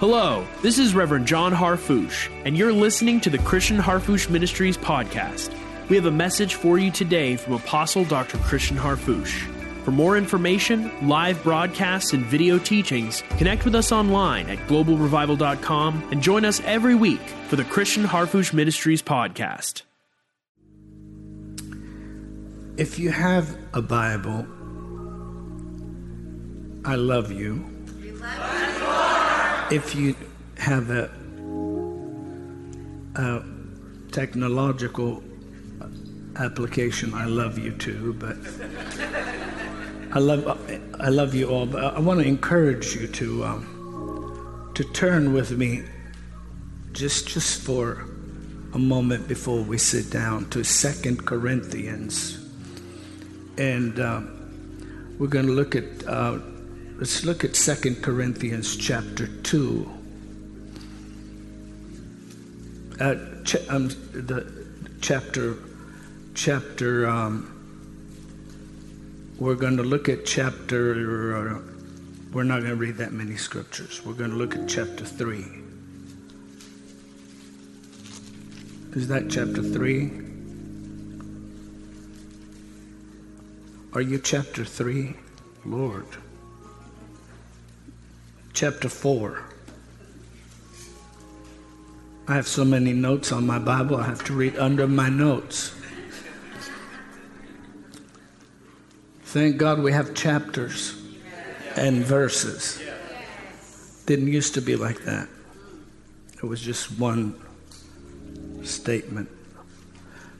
Hello, this is Reverend John Harfouche, and you're listening to the Christian Harfouche Ministries podcast. We have a message for you today from Apostle Dr. Christian Harfouche. For more information, live broadcasts, and video teachings, connect with us online at globalrevival.com and join us every week for the Christian Harfouche Ministries podcast. If you have a Bible, I love you. If you have a, a technological application, I love you too. But I love I love you all. But I want to encourage you to um, to turn with me just just for a moment before we sit down to Second Corinthians, and uh, we're going to look at. Uh, Let's look at 2 Corinthians chapter 2. Uh, ch- um, the chapter, chapter, um, we're going to look at chapter, uh, we're not going to read that many scriptures. We're going to look at chapter 3. Is that chapter 3? Are you chapter 3? Lord chapter 4. I have so many notes on my Bible, I have to read under my notes. Thank God we have chapters and verses. Didn't used to be like that. It was just one statement.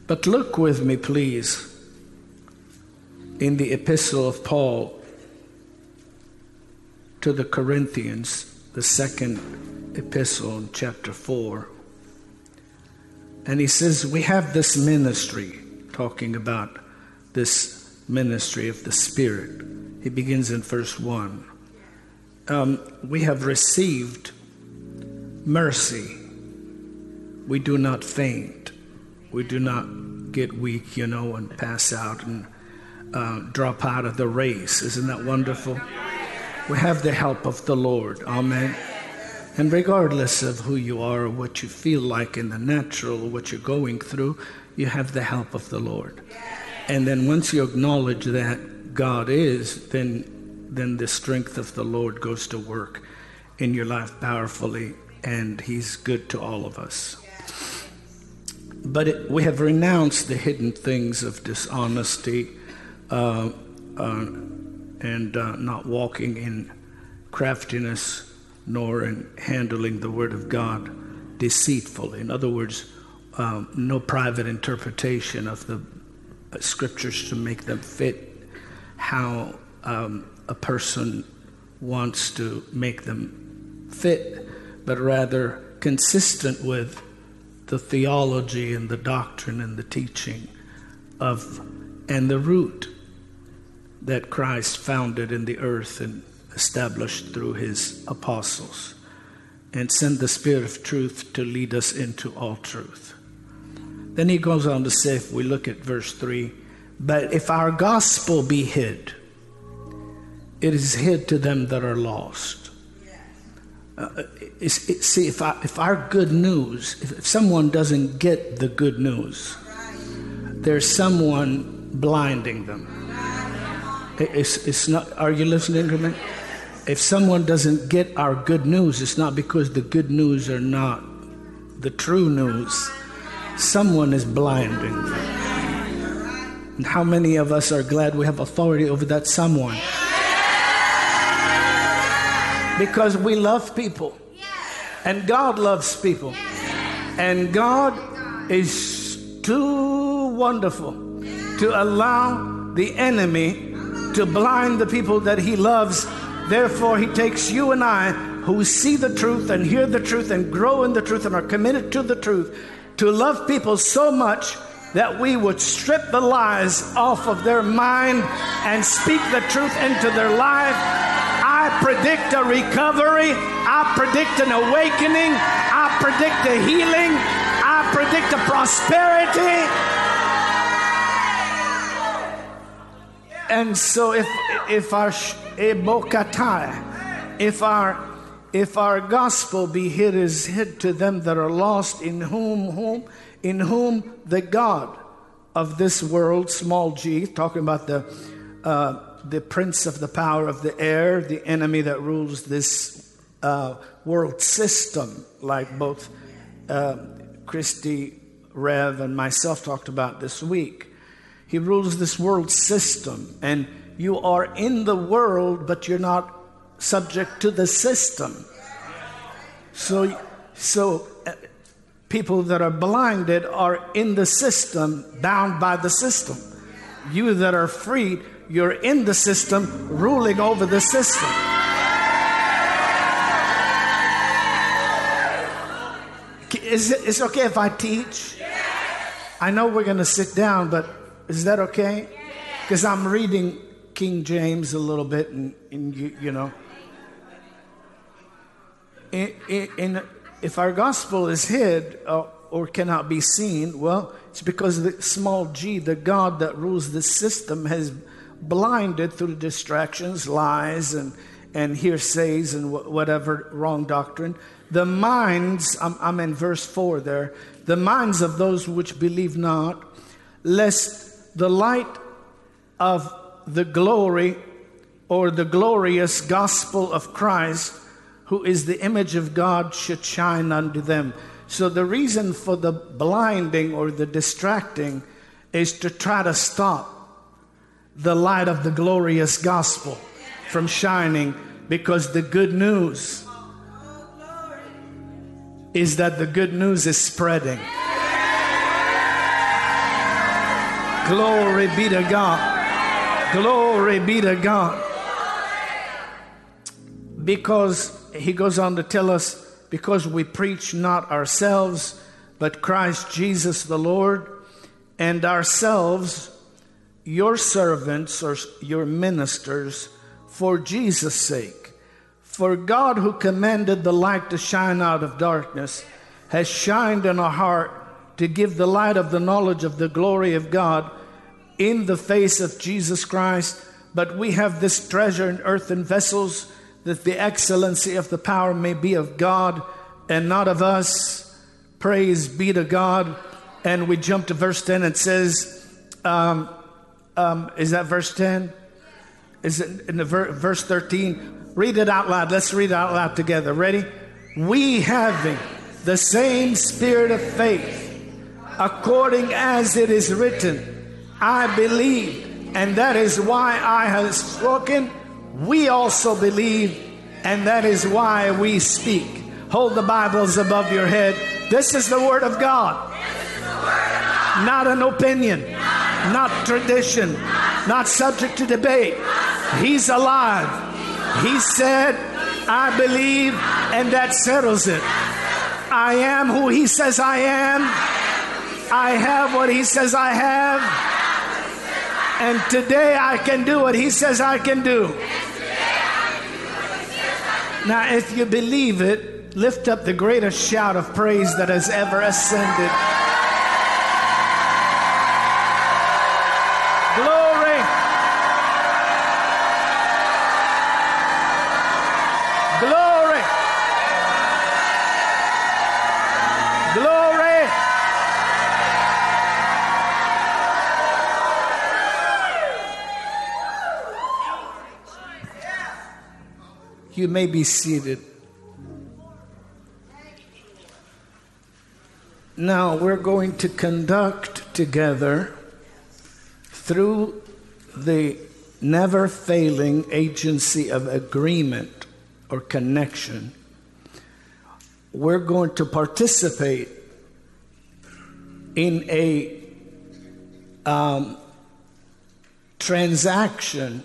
But look with me, please, in the epistle of Paul to the Corinthians, the second epistle, chapter 4. And he says, We have this ministry, talking about this ministry of the Spirit. He begins in verse 1. Um, we have received mercy. We do not faint. We do not get weak, you know, and pass out and uh, drop out of the race. Isn't that wonderful? We have the help of the Lord. Amen. And regardless of who you are or what you feel like in the natural or what you're going through, you have the help of the Lord. And then once you acknowledge that God is, then then the strength of the Lord goes to work in your life powerfully, and He's good to all of us. But it, we have renounced the hidden things of dishonesty. Uh, uh, and uh, not walking in craftiness nor in handling the Word of God deceitfully. In other words, um, no private interpretation of the scriptures to make them fit how um, a person wants to make them fit, but rather consistent with the theology and the doctrine and the teaching of and the root that Christ founded in the earth and established through his apostles, and send the Spirit of truth to lead us into all truth. Then he goes on to say, if we look at verse 3, but if our gospel be hid, it is hid to them that are lost. Uh, it, see, if, I, if our good news, if, if someone doesn't get the good news, there's someone blinding them. It's, it's not, are you listening to me? If someone doesn't get our good news, it's not because the good news are not the true news. Someone is blinding them. And how many of us are glad we have authority over that someone? Because we love people. And God loves people. And God is too wonderful to allow the enemy to blind the people that he loves. Therefore, he takes you and I, who see the truth and hear the truth and grow in the truth and are committed to the truth, to love people so much that we would strip the lies off of their mind and speak the truth into their life. I predict a recovery. I predict an awakening. I predict a healing. I predict a prosperity. And so if if our if our if our gospel be hid is hid to them that are lost, in whom, whom, in whom the God of this world, small g, talking about the uh, the prince of the power of the air, the enemy that rules this uh, world system, like both uh, Christy, Rev, and myself talked about this week. He rules this world system, and you are in the world, but you're not subject to the system. So, so uh, people that are blinded are in the system, bound by the system. You that are free, you're in the system, ruling over the system. Is it is it okay if I teach? I know we're going to sit down, but is that okay? Because I'm reading King James a little bit, and, and you, you know. In, in, if our gospel is hid uh, or cannot be seen, well, it's because the small g, the God that rules the system, has blinded through distractions, lies, and, and hearsays, and wh- whatever wrong doctrine. The minds, I'm, I'm in verse 4 there, the minds of those which believe not, lest the light of the glory or the glorious gospel of Christ, who is the image of God, should shine unto them. So, the reason for the blinding or the distracting is to try to stop the light of the glorious gospel from shining because the good news is that the good news is spreading. Glory be to God. Glory be to God. Because he goes on to tell us, because we preach not ourselves, but Christ Jesus the Lord, and ourselves your servants or your ministers for Jesus' sake. For God, who commanded the light to shine out of darkness, has shined in our heart to give the light of the knowledge of the glory of God in the face of Jesus Christ. But we have this treasure in earthen vessels, that the excellency of the power may be of God and not of us. Praise be to God. And we jump to verse 10. It says, um, um, is that verse 10? Is it in the ver- verse 13? Read it out loud. Let's read it out loud together. Ready? We having the same spirit of faith, according as it is written, I believe, and that is why I have spoken. We also believe, and that is why we speak. Hold the Bibles above your head. This is the Word of God, not an opinion not tradition, not subject to debate. He's alive. He said, I believe, and that settles it. I am who He says I am. I have what He says I have. And today I can do what He says I can do. Now, if you believe it, lift up the greatest shout of praise that has ever ascended. You may be seated. Now we're going to conduct together through the never failing agency of agreement or connection. We're going to participate in a um, transaction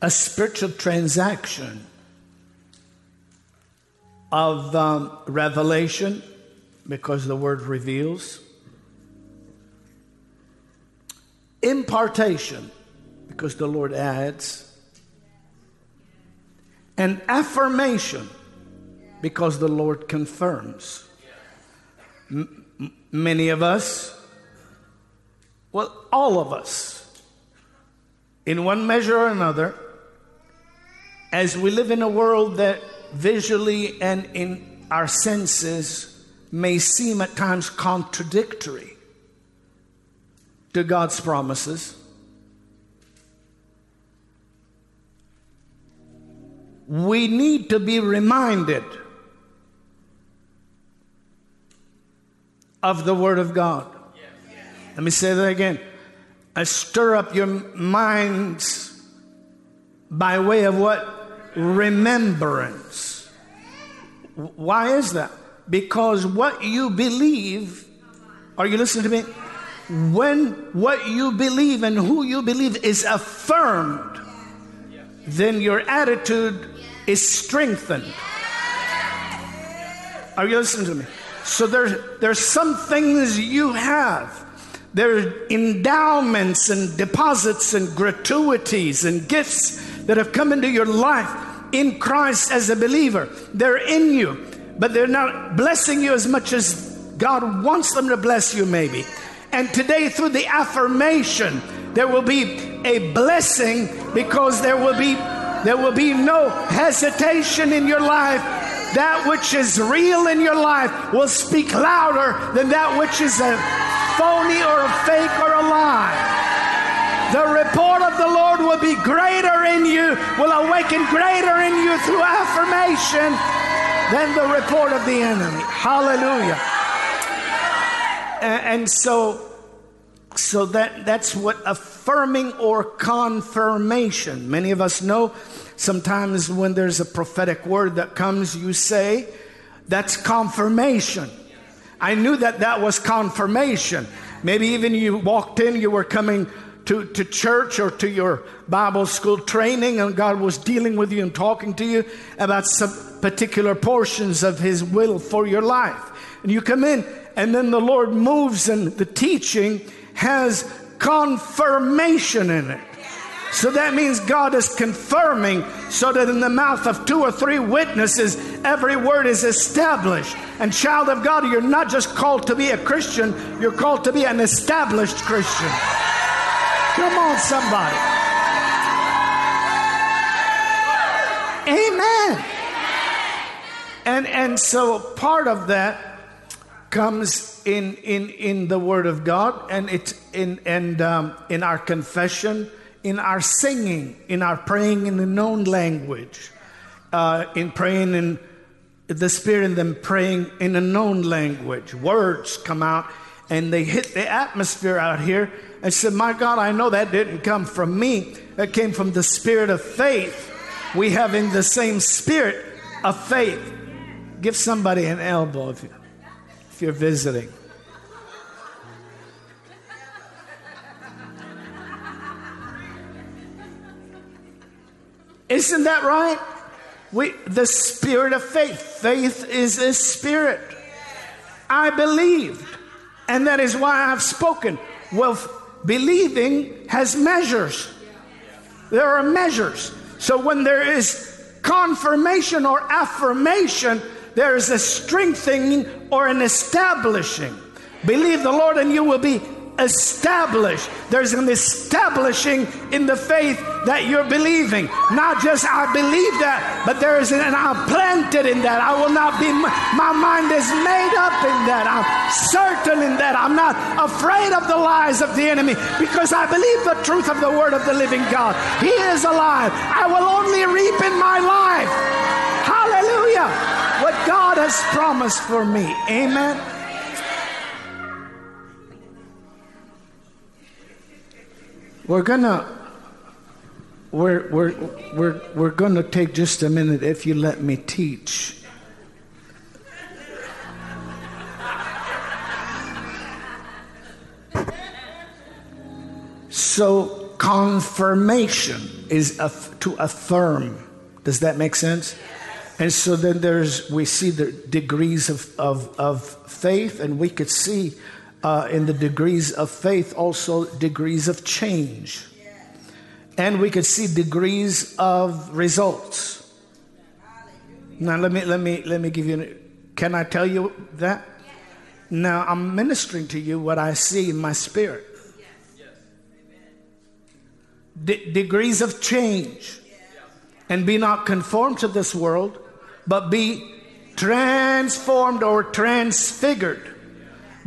a spiritual transaction of um, revelation, because the word reveals, impartation, because the Lord adds, and affirmation, because the Lord confirms. M- many of us, well, all of us, in one measure or another, as we live in a world that visually and in our senses may seem at times contradictory to God's promises, we need to be reminded of the Word of God. Let me say that again. I stir up your minds by way of what? Remembrance. Why is that? Because what you believe, are you listening to me? When what you believe and who you believe is affirmed, then your attitude is strengthened. Are you listening to me? So there's, there's some things you have. There are endowments and deposits and gratuities and gifts that have come into your life in Christ as a believer. They're in you, but they're not blessing you as much as God wants them to bless you, maybe. And today, through the affirmation, there will be a blessing because there will be there will be no hesitation in your life. That which is real in your life will speak louder than that which is a phony or a fake or a lie. The report of the Lord will be greater in you, will awaken greater in you through affirmation than the report of the enemy. Hallelujah. And, so, so that, that's what affirming or confirmation. Many of us know sometimes when there's a prophetic word that comes, you say, that's confirmation. I knew that that was confirmation. Maybe even you walked in, you were coming to, to church or to your Bible school training, and God was dealing with you and talking to you about some particular portions of His will for your life. And you come in, and then the Lord moves, and the teaching has confirmation in it. So that means God is confirming so that in the mouth of two or three witnesses, every word is established. And, child of God, you're not just called to be a Christian, you're called to be an established Christian. Come on, somebody. Amen. And and so part of that comes in in in the Word of God, and it's in and um, in our confession, in our singing, in our praying in the known language, uh, in praying in the Spirit, and then praying in a known language. Words come out, and they hit the atmosphere out here and said, My God, I know that didn't come from me. That came from the spirit of faith. We have in the same spirit of faith. Give somebody an elbow if, you, if you're visiting. Isn't that right? We, the spirit of faith. Faith is a spirit. I believed, and that is why I've spoken. Well, believing has measures. There are measures. So when there is confirmation or affirmation, there is a strengthening or an establishing. Believe the Lord and you will be established. There's an establishing in the faith that you're believing. Not just I believe that, but there is an I'm planted in that. I will not be, my mind is made up in that. I'm certain in that. I'm not afraid of the lies of the enemy because I believe the truth of the word of the living God. He is alive. I will only reap in my life. Hallelujah. What God has promised for me. Amen. We're gonna we're we're we're we're gonna take just a minute if you let me teach. So confirmation is aff- to affirm. Does that make sense? And so then there's we see the degrees of, of, of faith, and we could see uh, in the degrees of faith, also degrees of change. And we could see degrees of results. Now let me let me let me give you. Can I tell you that? Now I'm ministering to you what I see in my spirit. De- degrees of change. And be not conformed to this world, but be transformed or transfigured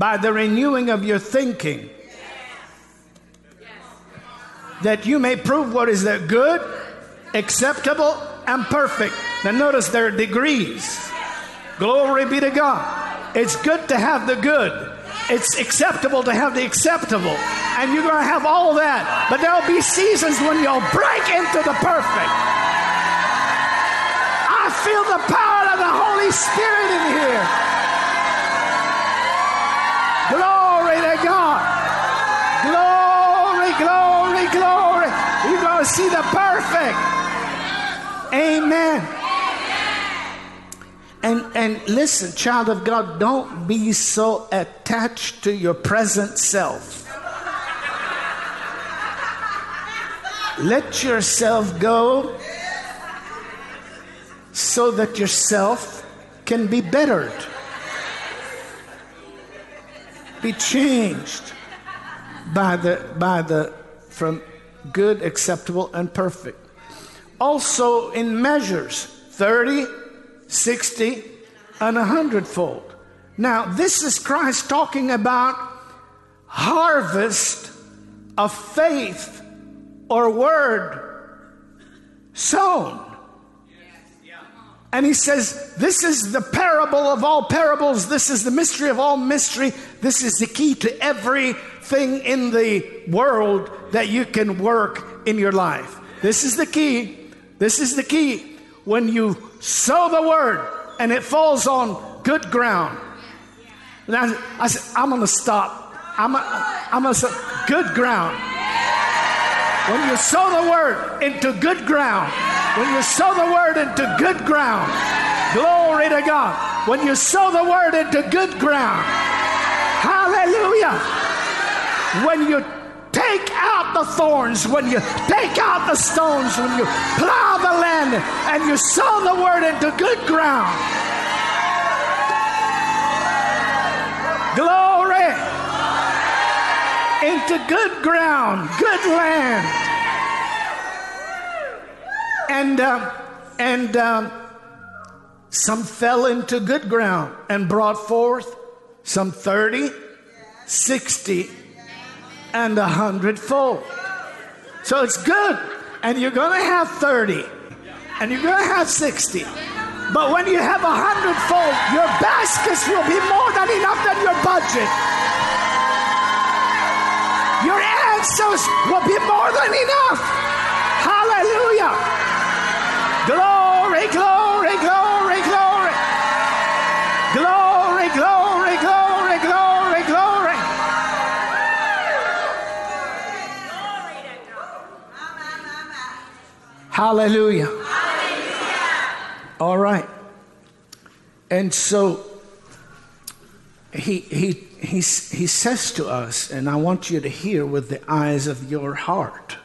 by the renewing of your thinking, that you may prove what is that good, acceptable, and perfect. Now, notice there are degrees. Glory be to God. It's good to have the good. It's acceptable to have the acceptable. And you're going to have all that. But there'll be seasons when you'll break into the perfect. I feel the power of the Holy Spirit in here. Glory. You're going to see the perfect. Amen. And, and listen, child of God, don't be so attached to your present self. Let yourself go so that yourself can be bettered, be changed by the, by the, from good, acceptable, and perfect. Also in measures 30, 60, and a hundredfold. Now, this is Christ talking about harvest of faith or word sown. And he says, This is the parable of all parables. This is the mystery of all mystery. This is the key to everything in the world that you can work in your life. This is the key. This is the key. When you sow the word and it falls on good ground. Now, I said, I'm going to stop. I'm, I'm going to say, good ground. When you sow the word into good ground, when you sow the word into good ground, glory to God. When you sow the word into good ground, hallelujah. When you take out the thorns, when you take out the stones, when you plow the land and you sow the word into good ground. Glory into good ground, good land. And uh, and um, some fell into good ground and brought forth some 30, 60, and a hundredfold. So it's good. And you're going to have 30, and you're going to have 60. But when you have a hundredfold, your baskets will be more than enough than your budget. Your answers will be more than enough. Hallelujah. Glory, glory, glory, glory. Glory, glory, glory, glory, glory. Glory. Hallelujah. All right. And so he, he, he, he says to us, and I want you to hear with the eyes of your heart.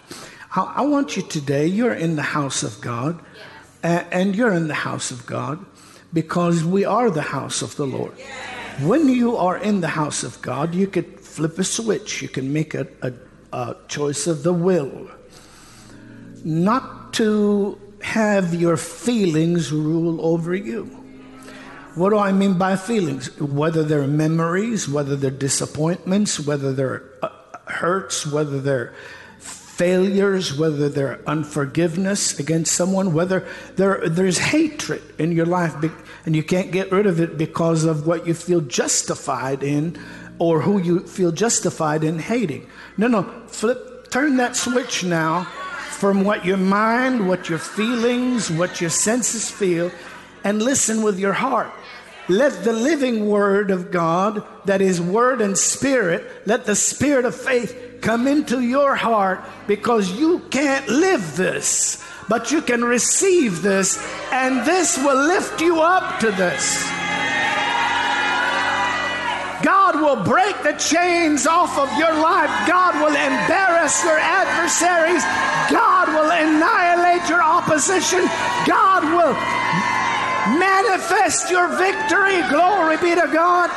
I, I want you today, you're in the house of God, and you're in the house of God because we are the house of the Lord. When you are in the house of God, you could flip a switch, you can make a, a, a choice of the will not to have your feelings rule over you. What do I mean by feelings? Whether they're memories, whether they're disappointments, whether they're uh, hurts, whether they're failures, whether they're unforgiveness against someone, whether there, there's hatred in your life and you can't get rid of it because of what you feel justified in or who you feel justified in hating. No, no, flip, turn that switch now from what your mind, what your feelings, what your senses feel, and listen with your heart. Let the living word of God, that is word and spirit, let the spirit of faith come into your heart because you can't live this, but you can receive this, and this will lift you up to this. God will break the chains off of your life. God will embarrass your adversaries. God will annihilate your opposition. God will manifest your victory. Glory be to God.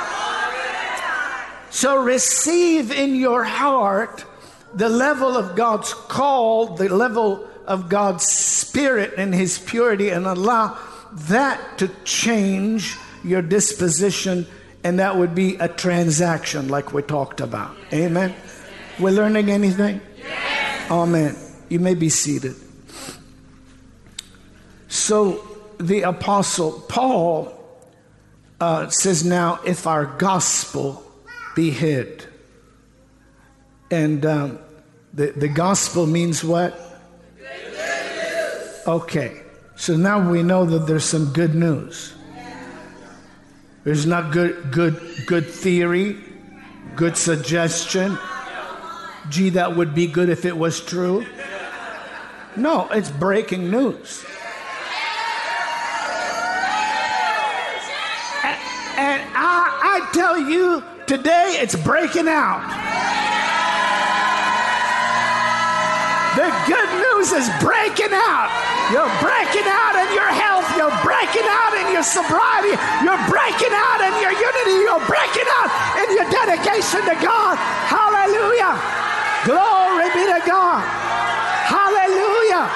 So receive in your heart the level of God's call, the level of God's Spirit and His purity and allow that to change your disposition, and that would be a transaction like we talked about. Amen. We're learning anything? Yes. Amen. You may be seated. So the Apostle Paul uh, says, Now, if our gospel be hid, and um, the, the gospel means what? Okay, so now we know that there's some good news. There's not good, good, good theory, good suggestion. Gee, that would be good if it was true. No, it's breaking news. And I, I tell you, today it's breaking out. The good news is breaking out. You're breaking out in your health. You're breaking out in your sobriety. You're breaking out in your unity. You're breaking out in your dedication to God. Hallelujah. Glory be to God. Hallelujah.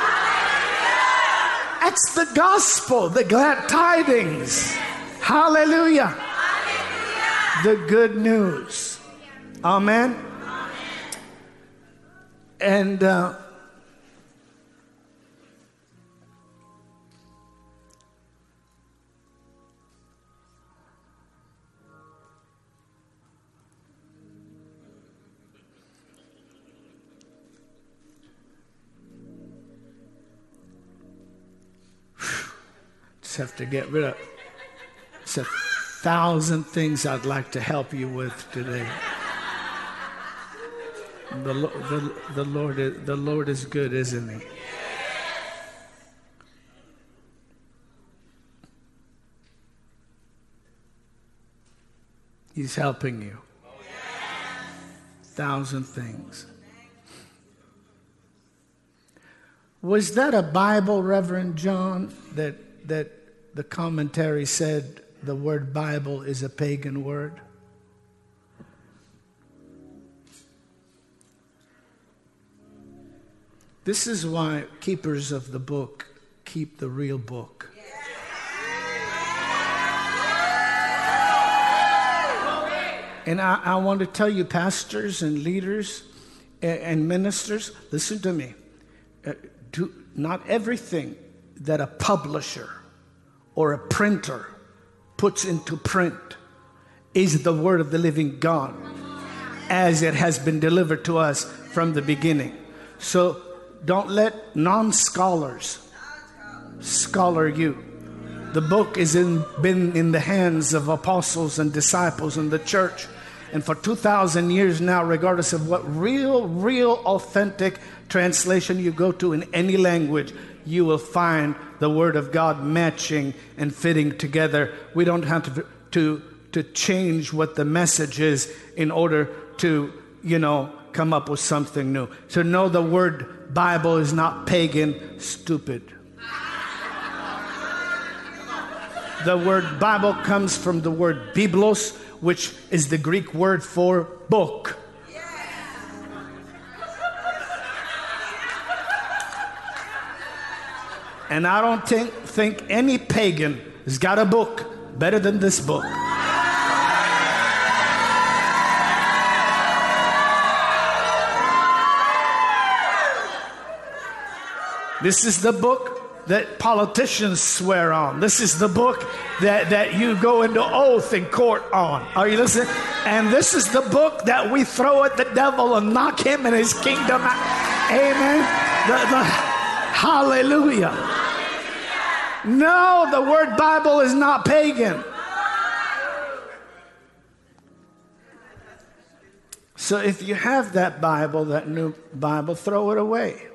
That's the gospel, the glad tidings. Hallelujah. The good news. Amen. Amen. And uh, just have to get rid of thousand things I'd like to help you with today. The, the, the, Lord the Lord is good, isn't He? He's helping you. Thousand things. Was that a Bible, Reverend John, that, that the commentary said the word Bible is a pagan word? This is why keepers of the book keep the real book. And I, I, want to tell you, pastors and leaders and, ministers, listen to me. Uh, do, not everything that a publisher or a printer puts into print is the word of the living God as it has been delivered to us from the beginning. So don't let non scholars scholar you. The book has been in the hands of apostles and disciples in the church. And for 2,000 years now, regardless of what real, real, authentic translation you go to in any language, you will find the Word of God matching and fitting together. We don't have to, to, to change what the message is in order to, you know, come up with something new. So, know the word Bible is not pagan, stupid. The word Bible comes from the word biblos, which is the Greek word for book. And I don't think, think any pagan has got a book better than this book. This is the book that politicians swear on. This is the book that, that you go into oath in court on. Are you listening? And this is the book that we throw at the devil and knock him and his kingdom out. Amen. The, the, hallelujah. No, the word Bible is not pagan. So if you have that Bible, that new Bible, throw it away.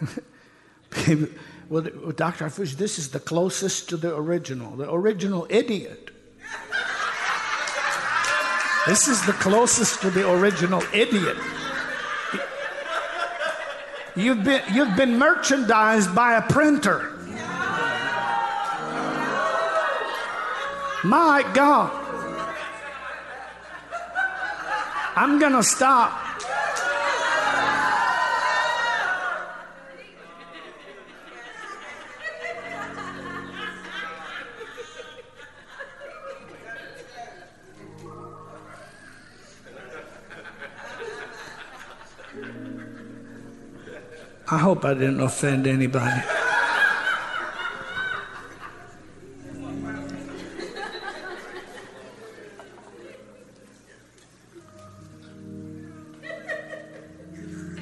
well, Dr. Harfouche, this is the closest to the original, the original idiot. This is the closest to the original idiot. You've been, you've been merchandised by a printer. My God. I'm going to stop hope I didn't offend anybody.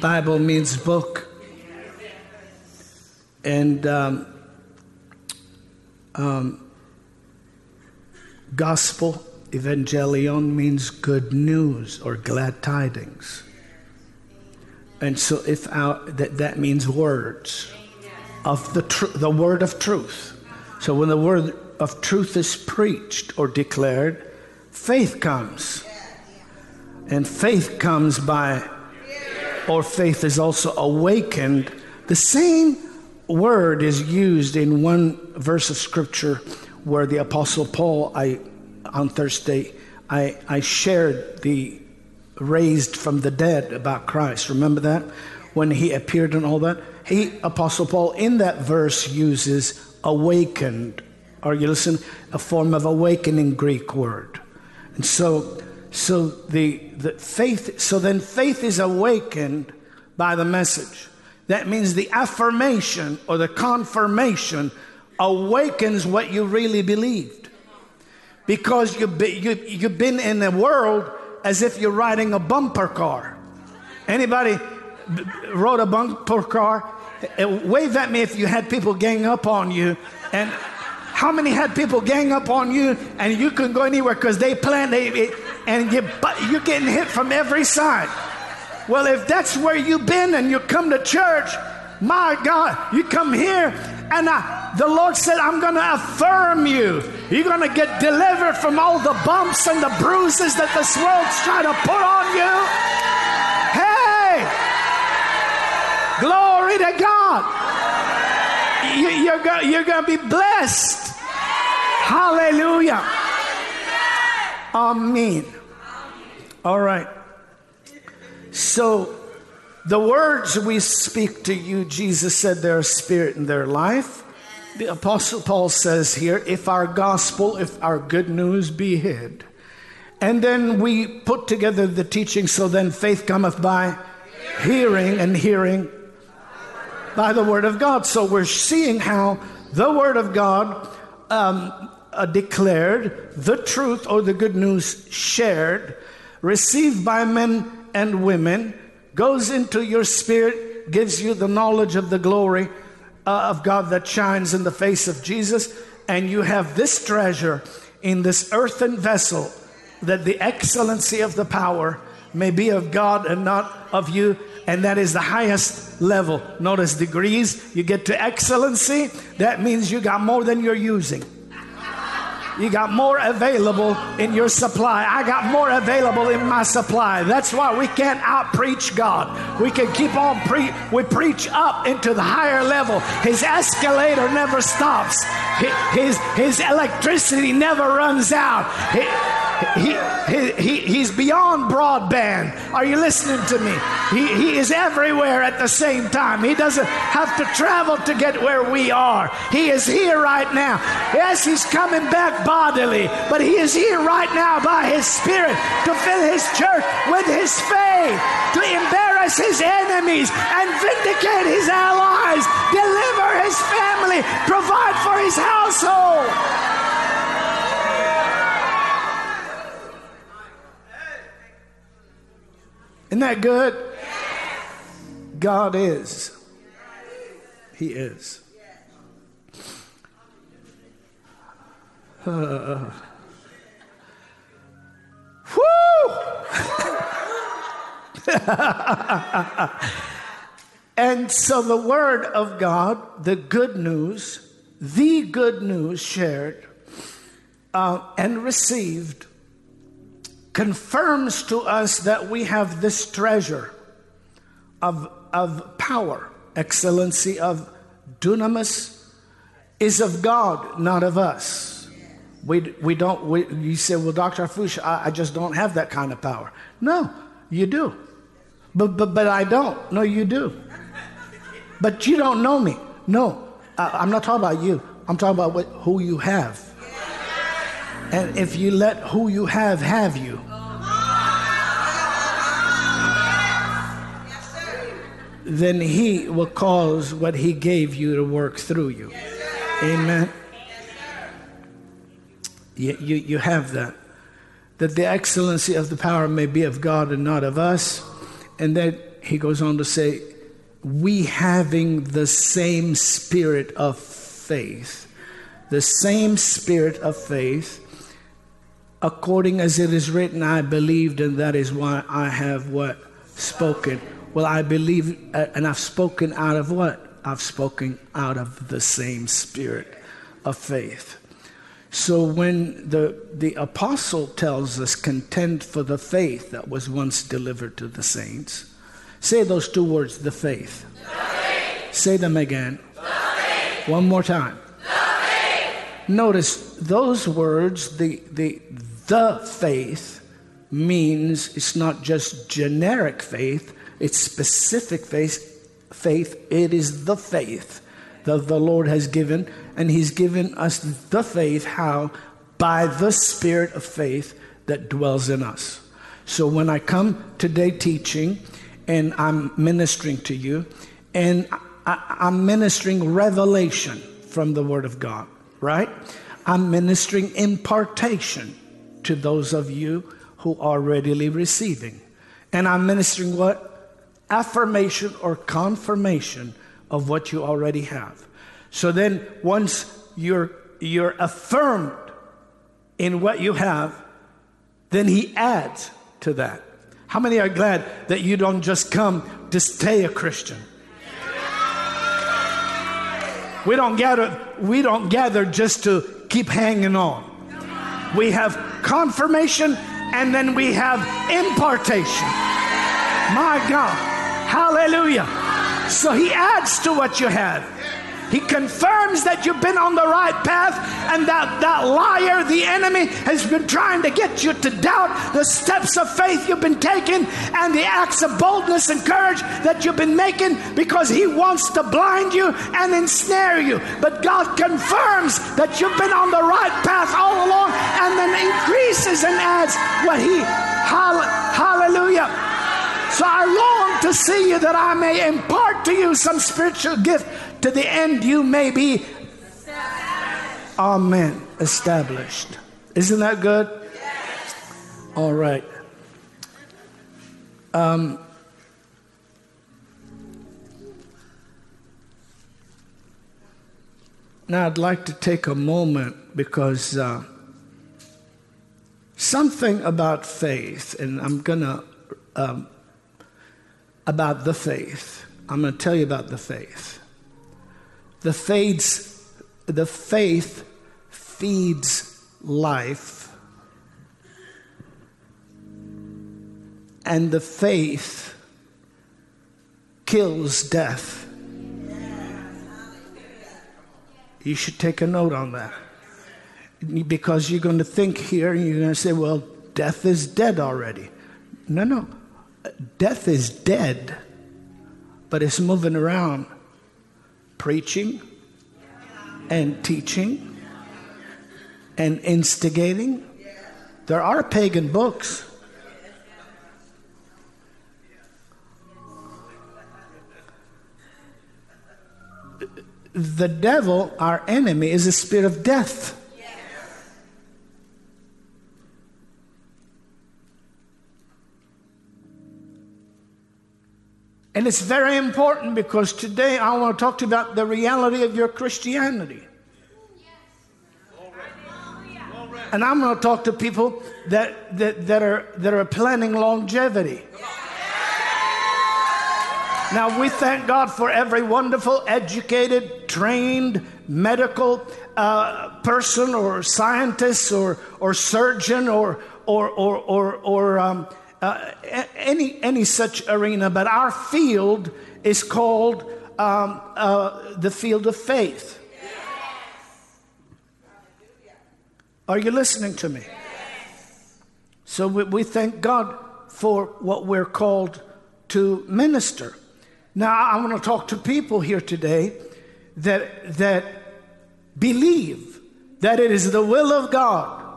Bible means book. And um, um, gospel, evangelion, means good news or glad tidings. And so, if our, that, that means words of the, tr- the word of truth. So, when the word of truth is preached or declared, faith comes. And faith comes by, or faith is also awakened. The same word is used in one verse of scripture where the Apostle Paul, I, on Thursday, I, I shared the raised from the dead about Christ. Remember that? When he appeared and all that? He, Apostle Paul, in that verse uses awakened. Are you listening? A form of awakening Greek word. And so, so the, the faith, so then faith is awakened by the message. That means the affirmation or the confirmation awakens what you really believed. Because you've been, you, you've been in a world as if you're riding a bumper car. Anybody rode a bumper car? Uh, wave at me if you had people gang up on you. And how many had people gang up on you and you couldn't go anywhere because they planned it and you, you're getting hit from every side? Well, if that's where you've been and you come to church, my God, you come here and I, the Lord said, I'm going to affirm you. You're going to get delivered from all the bumps and the bruises that this world's trying to put on you. Hey! Glory to God. You, you're go, you're going to be blessed. Hallelujah. Amen. All right. So, the words we speak to you, Jesus said, they're spirit and their life. The Apostle Paul says here, if our gospel, if our good news be hid. And then we put together the teaching, so then faith cometh by hearing, and hearing by the word of God. So we're seeing how the word of God um, uh, declared, the truth or the good news shared, received by men and women goes into your spirit, gives you the knowledge of the glory uh, of God that shines in the face of Jesus, and you have this treasure in this earthen vessel that the excellency of the power may be of God and not of you. And that is the highest level. Notice degrees. You get to excellency, that means you got more than you're using. You got more available in your supply. I got more available in my supply. That's why we can't out preach God. We can keep on pre we preach up into the higher level. His escalator never stops. His his electricity never runs out. He, he, he, he's beyond broadband. Are you listening to me? He, he is everywhere at the same time. He doesn't have to travel to get where we are. He is here right now. Yes, he's coming back bodily, but he is here right now by his spirit to fill his church with his faith, to embarrass his enemies and vindicate his allies, deliver his family, provide for his household. Isn't that good? Yes. God is. He is. Uh, whoo! and so the Word of God, the good news, the good news shared uh, and received confirms to us that we have this treasure of, of power, excellency of dunamis is of God, not of us. We, we don't, we, you say, well, Dr. Harfouche, I, I just don't have that kind of power. No, You do. But, but, but I don't. No, you do. But you don't know me. No, I, am not talking about you. I'm talking about what, who you have. And if you let who you have have you, then he will cause what he gave you to work through you. Amen. You, you, you have that. That the excellency of the power may be of God and not of us. And then he goes on to say, we having the same spirit of faith, the same spirit of faith, according as it is written, I believed, and that is why I have what? Spoken. Well, I believe, uh, and I've spoken out of what? I've spoken out of the same spirit of faith. So when the, the apostle tells us, contend for the faith that was once delivered to the saints, say those two words, the faith. The faith. Say them again. The One more time. Notice those words, the, the, the faith, means it's not just generic faith, it's specific faith. Faith, it is the faith that the Lord has given, and He's given us the faith. How? By the Spirit of faith that dwells in us. So when I come today teaching and I'm ministering to you, and I, am ministering revelation from the Word of God, right? I'm ministering impartation to those of you who are readily receiving. And I'm ministering what? Affirmation or confirmation of what you already have. So then, once you're, you're affirmed in what you have, then He adds to that. How many are glad that you don't just come to stay a Christian? We don't gather, we don't gather just to keep hanging on. We have confirmation and then we have impartation. My God. Hallelujah. So he adds to what you have. He confirms that you've been on the right path and that that liar, the enemy, has been trying to get you to doubt the steps of faith you've been taking and the acts of boldness and courage that you've been making because he wants to blind you and ensnare you. But God confirms that you've been on the right path all along and then increases and adds what he, hallelujah so I long to see you that I may impart to you some spiritual gift to the end you may be Amen. Established. Isn't that good? All right. Um, now, I'd like to take a moment because uh, something about faith, and I'm going to um, about the faith. I'm going to tell you about the faith. The faith's, the faith feeds life, and the faith kills death. You should take a note on that. Because you're going to think here and you're going to say, well, death is dead already. No, no death is dead, but it's moving around preaching and teaching and instigating. There are pagan books. The devil, our enemy, is a spirit of death. And it's very important because today I want to talk to you about the reality of your Christianity. And I'm going to talk to people that, that, that, are, that are planning longevity. Now, we thank God for every wonderful, educated, trained medical uh, person or scientist or, or surgeon or, or, or, or, or um, uh, any, any such arena, but our field is called um, uh, the field of faith. Are you listening to me? So we, we thank God for what we're called to minister. Now, I want to talk to people here today that, that believe that it is the will of God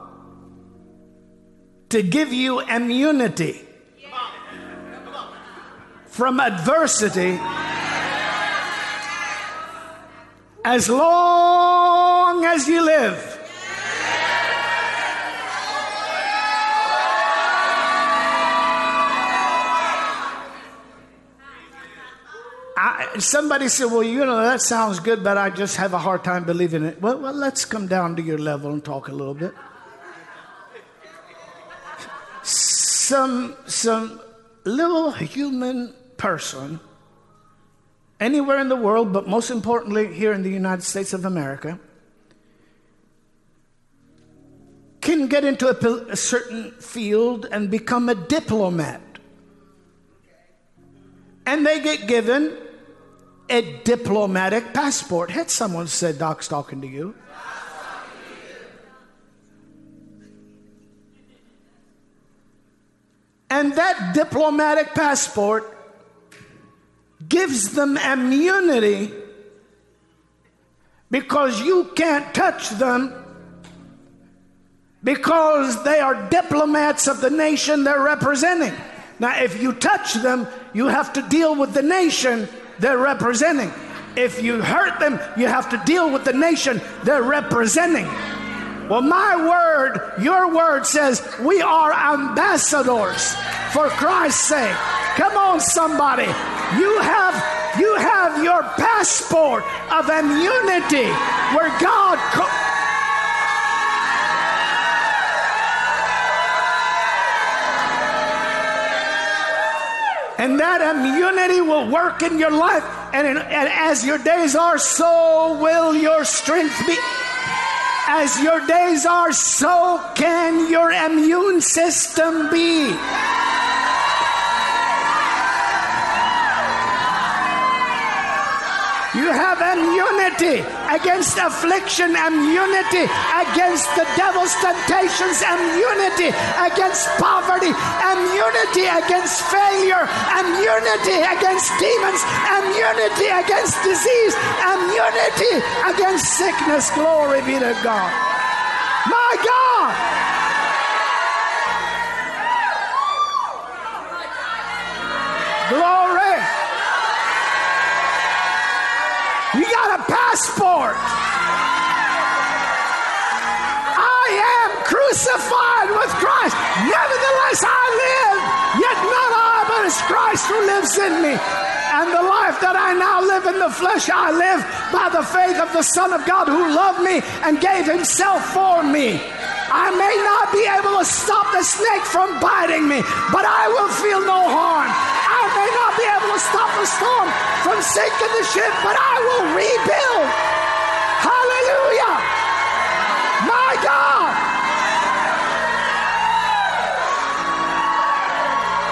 to give you immunity from adversity as long as you live. I, somebody said, Well, you know, that sounds good, but I just have a hard time believing it. Well, well, let's come down to your level and talk a little bit. Some, some little human person anywhere in the world, but most importantly here in the United States of America, can get into a, a certain field and become a diplomat. And they get given a diplomatic passport. Had someone said, Doc's talking to you. And that diplomatic passport gives them immunity because you can't touch them because they are diplomats of the nation they're representing. Now, if you touch them, you have to deal with the nation they're representing. If you hurt them, you have to deal with the nation they're representing. Well, my word, your word says we are ambassadors for Christ's sake. Come on, somebody. You have you have your passport of immunity where God. Co- and that immunity will work in your life. And, in, and as your days are, so will your strength be. As your days are, so can your immune system be. You have immunity against affliction, immunity against the devil's temptations, immunity against poverty, immunity against failure, immunity against demons, immunity against disease, immunity against sickness. Glory be to God. My God. Glory. You passport. I am crucified with Christ. Nevertheless, I live. Yet not I, but it's Christ who lives in me. And the life that I now live in the flesh, I live by the faith of the Son of God who loved me and gave himself for me. I may not be able to stop the snake from biting me, but I will feel no harm I may to stop the storm from sinking the ship, but I will rebuild. Hallelujah. My God.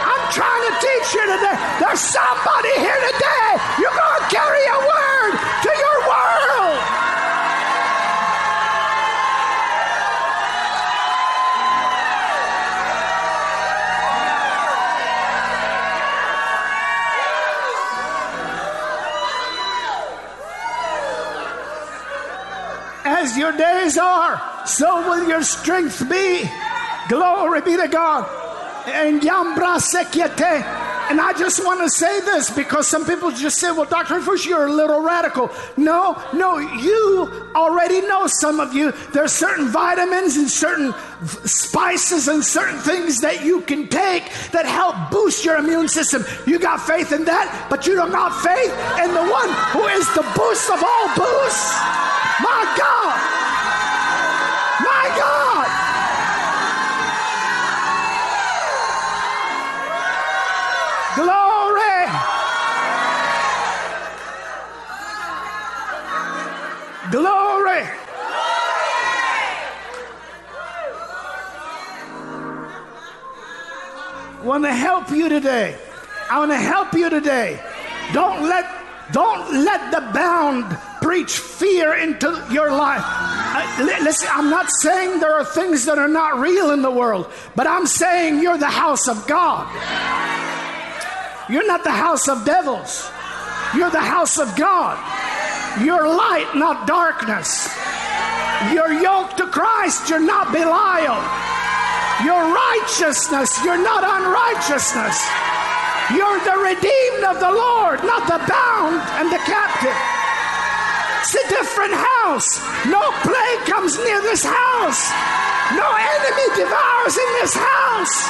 I'm trying to teach you today. There's somebody here today. You're going to carry a word to your days are, so will your strength be. Glory be to God. And. And I just want to say this because some people just say, well, Dr. Fush, you're a little radical. No, no, you already know, some of you, there's certain vitamins and certain spices and certain things that you can take that help boost your immune system. You got faith in that, but you don't got faith in the one who is the boost of all boosts. My God! My God! Glory! Glory! I want to help you today. I want to help you today. Don't let don't let the bound preach fear into your life. Listen, I'm not saying there are things that are not real in the world, but I'm saying you're the house of God. You're not the house of devils. You're the house of God. You're light, not darkness. You're yoked to Christ. You're not Belial. You're righteousness. You're not unrighteousness. You're the redeemed of the Lord, not the bound and the captive. It's a different house. No plague comes near this house. No enemy devours in this house.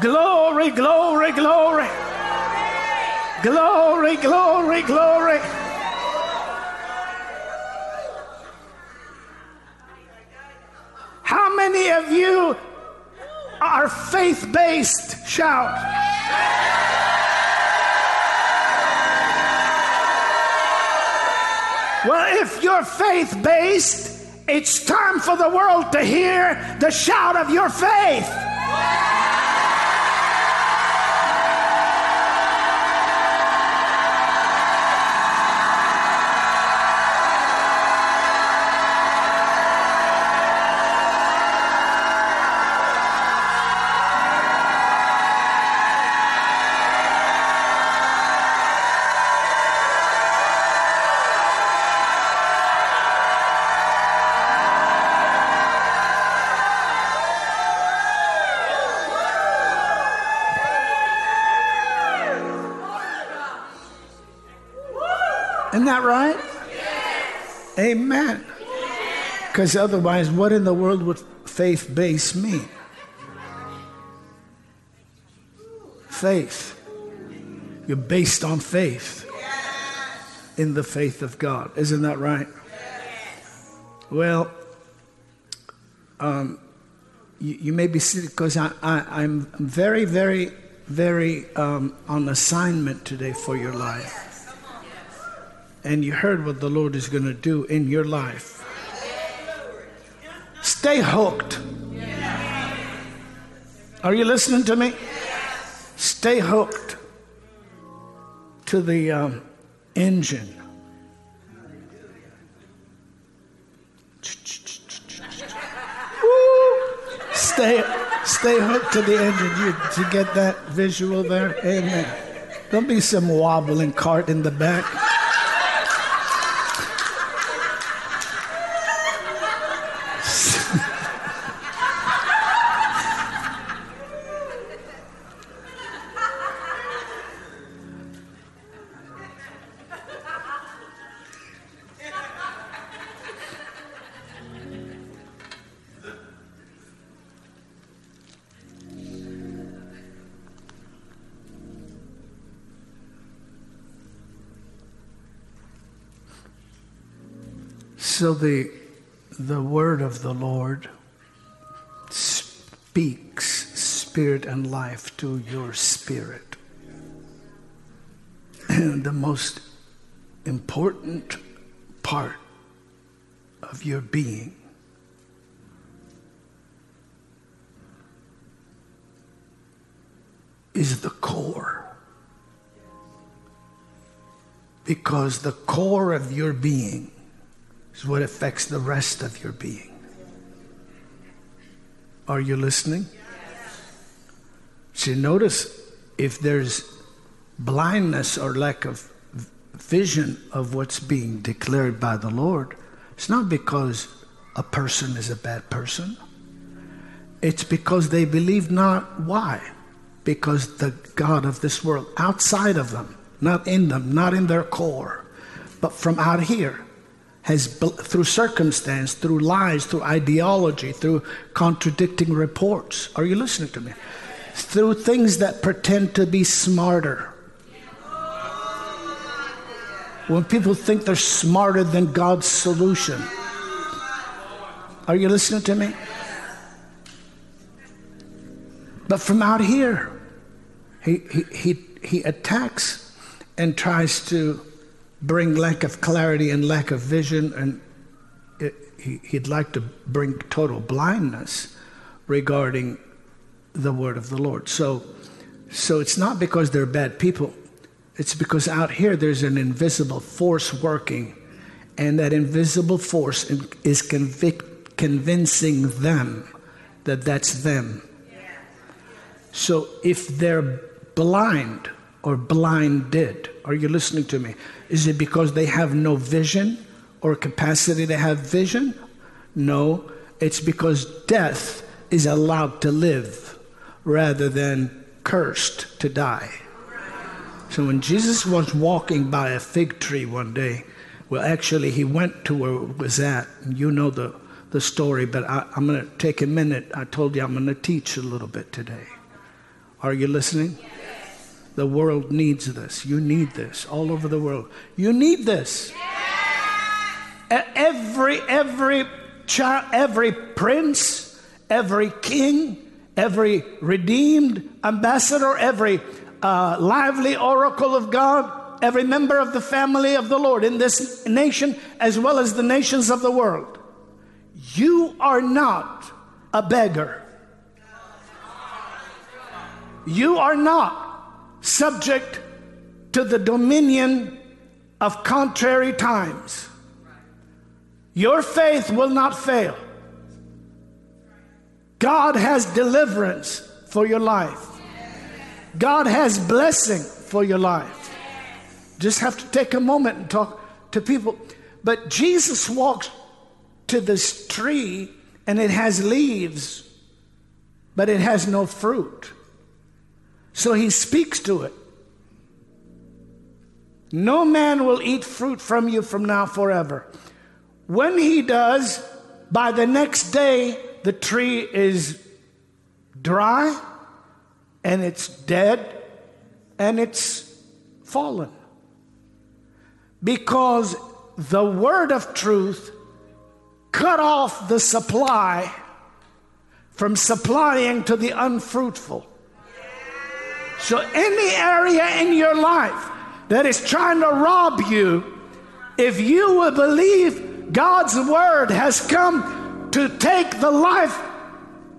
Glory, glory, glory. Glory, glory, glory. Are faith based? Shout. Well, if you're faith based, it's time for the world to hear the shout of your faith. Amen. Because otherwise, what in the world would faith base mean? Faith. You're based on faith in the faith of God. Isn't that right? Well, um, you, you, may be sitting because I, am very, very, very um, on assignment today for your life and you heard what the Lord is going to do in your life. Stay hooked. Are you listening to me? Stay hooked to the um, engine. Stay, stay hooked to the engine. You, you get that visual there? Amen. Don't be some wobbling cart in the back. So the, the word of the Lord speaks spirit and life to your spirit. And the most important part of your being is the core. Because the core of your being is what affects the rest of your being. Are you listening? See, notice if there's blindness or lack of vision of what's being declared by the Lord, it's not because a person is a bad person. It's because they believe not. Why? Because the God of this world, outside of them, not in them, not in their core, but from out here, has, through circumstance, through lies, through ideology, through contradicting reports, are you listening to me? Through things that pretend to be smarter. When people think they're smarter than God's solution. Are you listening to me? But from out here, he, he, he, he attacks and tries to bring lack of clarity and lack of vision, and it, he, he'd like to bring total blindness regarding the word of the Lord. So, so it's not because they're bad people. It's because out here there's an invisible force working, and that invisible force is convic- convincing them that that's them. So if they're blind or blinded, are you listening to me? Is it because they have no vision or capacity to have vision? No, it's because death is allowed to live rather than cursed to die. So when Jesus was walking by a fig tree one day, well, actually, he went to where it was at. You know the, the story, but I, I'm going to take a minute. I told you I'm going to teach a little bit today. Are you listening? The world needs this. You need this all over the world. You need this. Yes. Every every child, every prince, every king, every redeemed ambassador, every uh, lively oracle of God, every member of the family of the Lord in this nation, as well as the nations of the world. You are not a beggar. You are not subject to the dominion of contrary times. Your faith will not fail. God has deliverance for your life. God has blessing for your life. Just have to take a moment and talk to people. But Jesus walks to this tree and it has leaves, but it has no fruit. So he speaks to it. No man will eat fruit from you from now forever. When he does, by the next day, the tree is dry and it's dead and it's fallen. Because the word of truth cut off the supply from supplying to the unfruitful. So, any area in your life that is trying to rob you, if you will believe God's word has come to take the life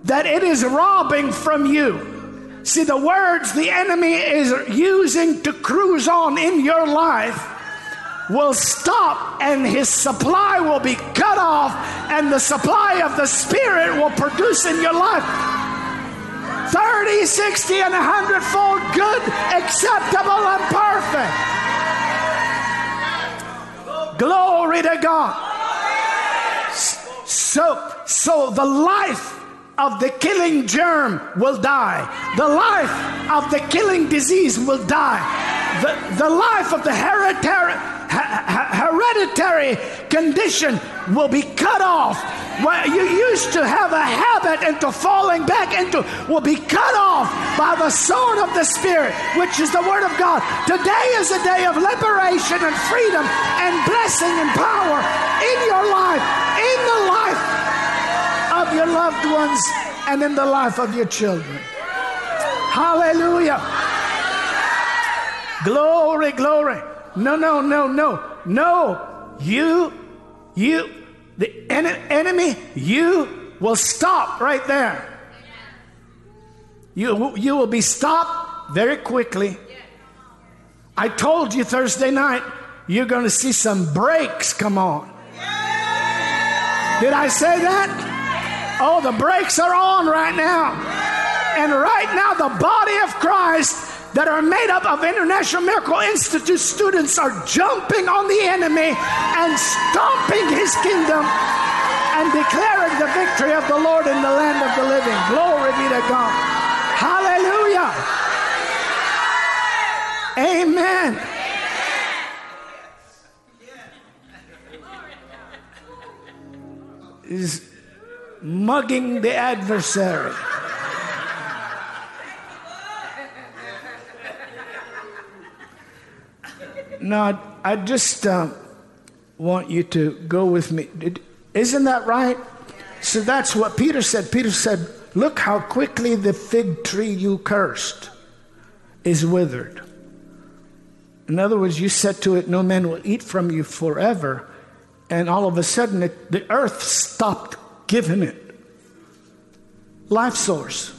that it is robbing from you. See, the words the enemy is using to cruise on in your life will stop and his supply will be cut off, and the supply of the Spirit will produce in your life 30, 60, and 100 fold good, acceptable, and perfect. Glory to God. So, so the life of the killing germ will die. The life of the killing disease will die. The, the life of the hereditary, hereditary condition will be cut off. What you used to have a habit into falling back into will be cut off by the sword of the Spirit, which is the Word of God. Today is a day of liberation and freedom and blessing and power in your life, in the life of your loved ones and in the life of your children. Hallelujah. Glory, glory. No, no, no, no, no. You, you, the en- enemy, you will stop right there. You, you will be stopped very quickly. I told you Thursday night, you're going to see some brakes come on. Did I say that? Oh, the brakes are on right now. And right now, the body of Christ that are made up of International Miracle Institute students are jumping on the enemy and stomping his kingdom and declaring the victory of the Lord in the land of the living. Glory be to God. Hallelujah. Amen. Is mugging the adversary. Now, I just uh, want you to go with me. Isn't that right? So that's what Peter said. Peter said, Look how quickly the fig tree you cursed is withered. In other words, you said to it, No man will eat from you forever. And all of a sudden, it, the earth stopped giving it life source.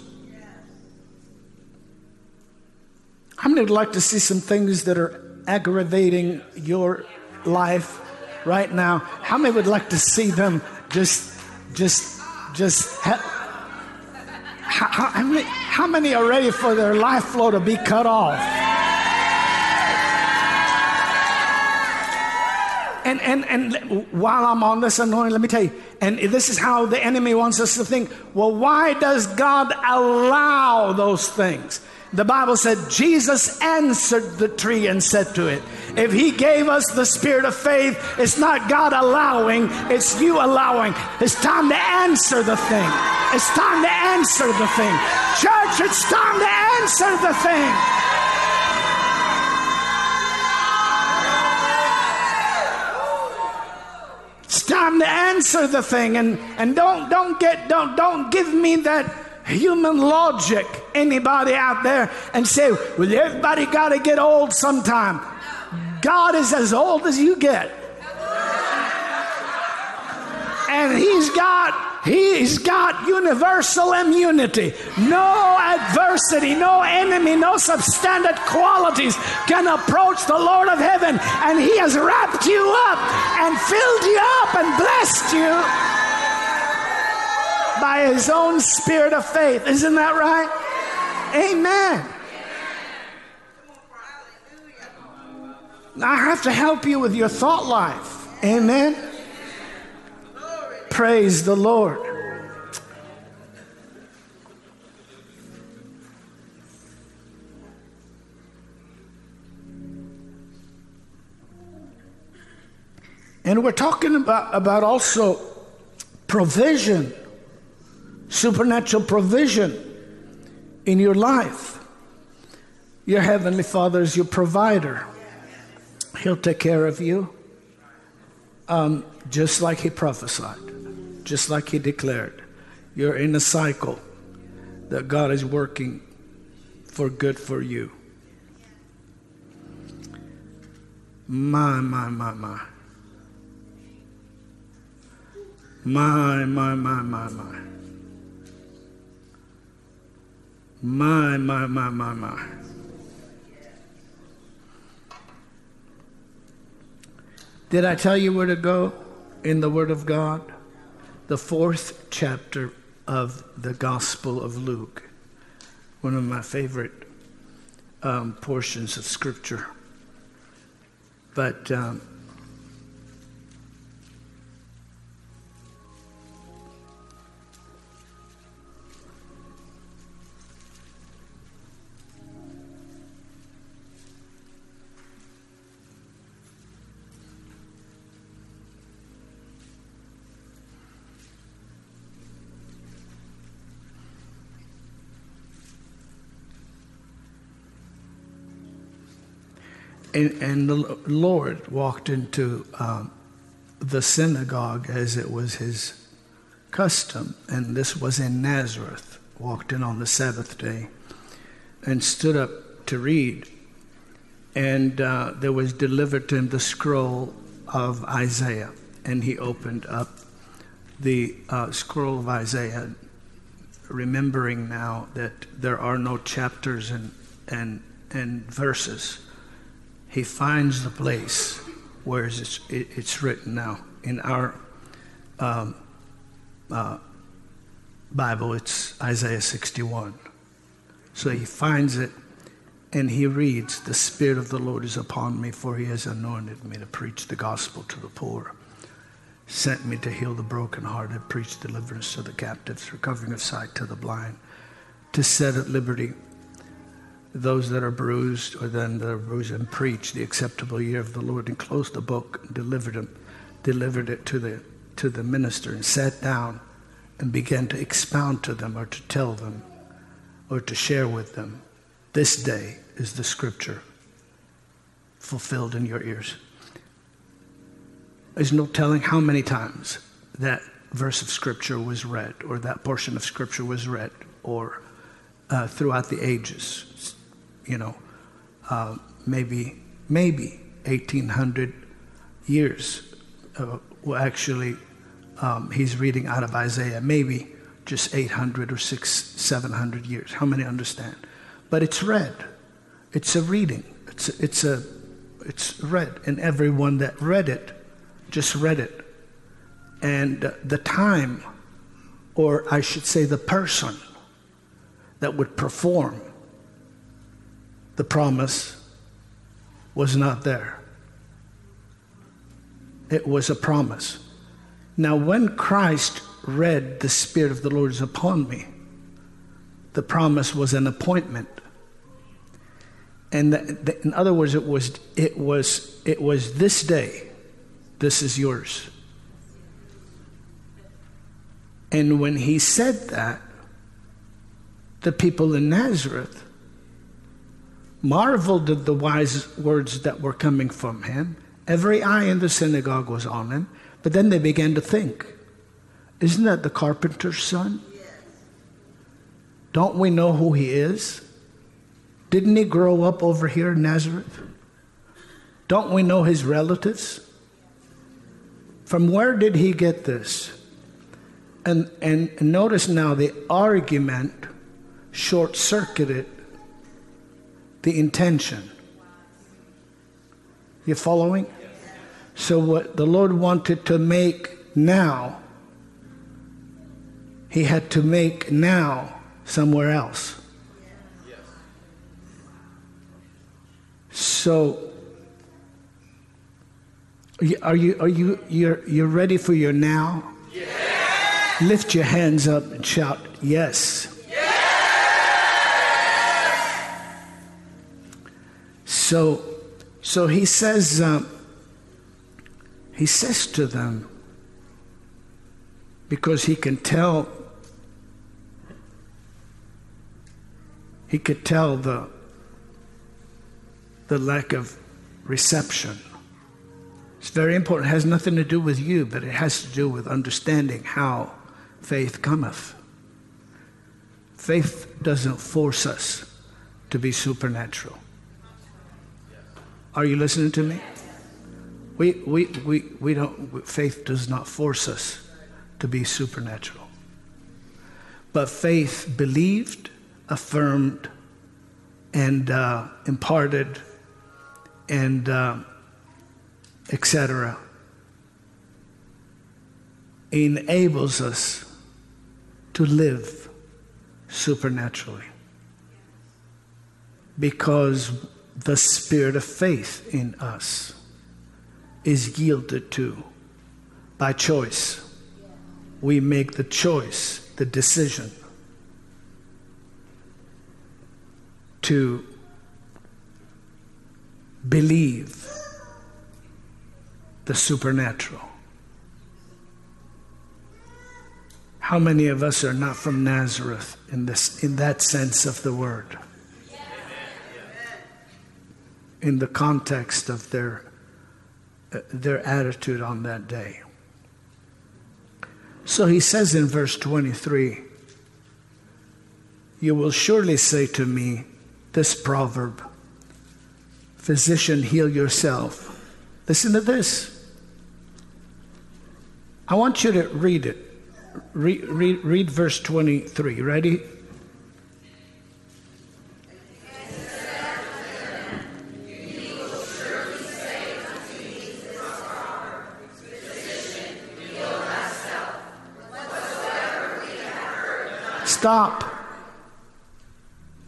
How many would like to see some things that are aggravating your life right now? How many would like to see them just, just, just? How, how, many, how many are ready for their life flow to be cut off? And, and, and while I'm on this anointing, let me tell you, and this is how the enemy wants us to think well, why does God allow those things? The Bible said Jesus answered the tree and said to it, If He gave us the spirit of faith, it's not God allowing, it's you allowing. It's time to answer the thing. It's time to answer the thing. Church, it's time to answer the thing. It's time to answer the thing and, and don't don't get don't don't give me that human logic anybody out there and say, well, everybody got to get old sometime. God is as old as you get. And he's got He's got universal immunity. No adversity, no enemy, no substandard qualities can approach the Lord of heaven. And He has wrapped you up and filled you up and blessed you by his own spirit of faith. Isn't that right? Amen. I have to help you with your thought life. Amen. Praise the Lord. And we're talking about, about also provision supernatural provision in your life. Your Heavenly Father is your provider, He'll take care of you um, just like He prophesied, just like He declared. You're in a cycle that God is working for good for you. My, my, my, my. My, my, my, my, my. My, my, my, my, my. Did I tell you where to go in the Word of God? The fourth chapter of the Gospel of Luke, one of my favorite um, portions of Scripture. But um, And, and the Lord walked into um, the synagogue as it was his custom, and this was in Nazareth, walked in on the Sabbath day, and stood up to read. And uh, there was delivered to him the scroll of Isaiah, and he opened up the uh, scroll of Isaiah, remembering now that there are no chapters and, and, and verses he finds the place where it's, it's written now. In our um, uh, Bible, it's Isaiah 61. So he finds it and he reads, The Spirit of the Lord is upon me, for he has anointed me to preach the gospel to the poor, sent me to heal the brokenhearted, preach deliverance to the captives, recovering of sight to the blind, to set at liberty those that are bruised or then that are bruised and preach the acceptable year of the Lord and closed the book and delivered him, delivered it to the to the minister and sat down and began to expound to them or to tell them or to share with them. This day is the scripture fulfilled in your ears. There's no telling how many times that verse of scripture was read or that portion of scripture was read or uh, throughout the ages you know, uh, maybe maybe 1800 years. Uh, well, actually, um, he's reading out of Isaiah. Maybe just 800 or six, 700 years. How many understand? But it's read. it's a reading. It's it's a it's read, and everyone that read it just read it. And the time, or I should say, the person that would perform the promise was not there. It was a promise. Now, when Christ read, The Spirit of the Lord is upon me, the promise was an appointment. And the, the, in other words, it was, it, was, it was this day, this is yours. And when he said that, the people in Nazareth marveled at the wise words that were coming from him. Every eye in the synagogue was on him. But then they began to think, isn't that the carpenter's son? Don't we know who he is? Didn't he grow up over here in Nazareth? Don't we know his relatives? From where did he get this? And, and notice now the argument short circuited the intention. You following? So, what the Lord wanted to make now, He had to make now somewhere else. So, are you are you you're you're ready for your now? Lift your hands up and shout yes. So, so he says, um, he says to them, because he can tell, he could tell the, the lack of reception. It's very important. It has nothing to do with you, but it has to do with understanding how faith cometh. Faith doesn't force us to be supernatural. Are you listening to me? We, we, we, we don't, faith does not force us to be supernatural. But faith believed, affirmed, and uh, imparted, and uh, etc. enables us to live supernaturally. Because the spirit of faith in us is yielded to by choice. We make the choice, the decision to believe the supernatural. How many of us are not from Nazareth in, this, in that sense of the word? In the context of their, uh, their attitude on that day. So he says in verse 23 You will surely say to me this proverb Physician, heal yourself. Listen to this. I want you to read it. Read, verse 23. Ready? Stop.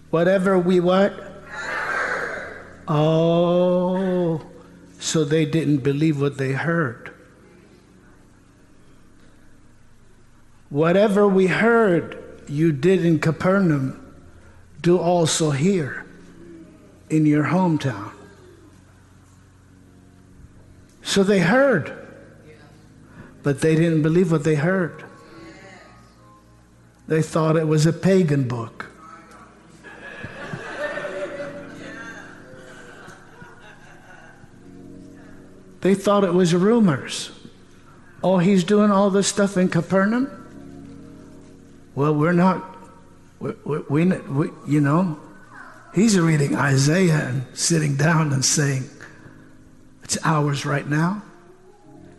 Whatever we what? Oh, so they didn't believe what they heard. Whatever we heard you did in Capernaum, do also here in your hometown. So they heard, but they didn't believe what they heard. They thought it was a pagan book. They thought it was rumors. Oh, he's doing all this stuff in Capernaum? Well, we're not, we, we, we, you know, he's reading Isaiah and sitting down and saying, it's ours right now.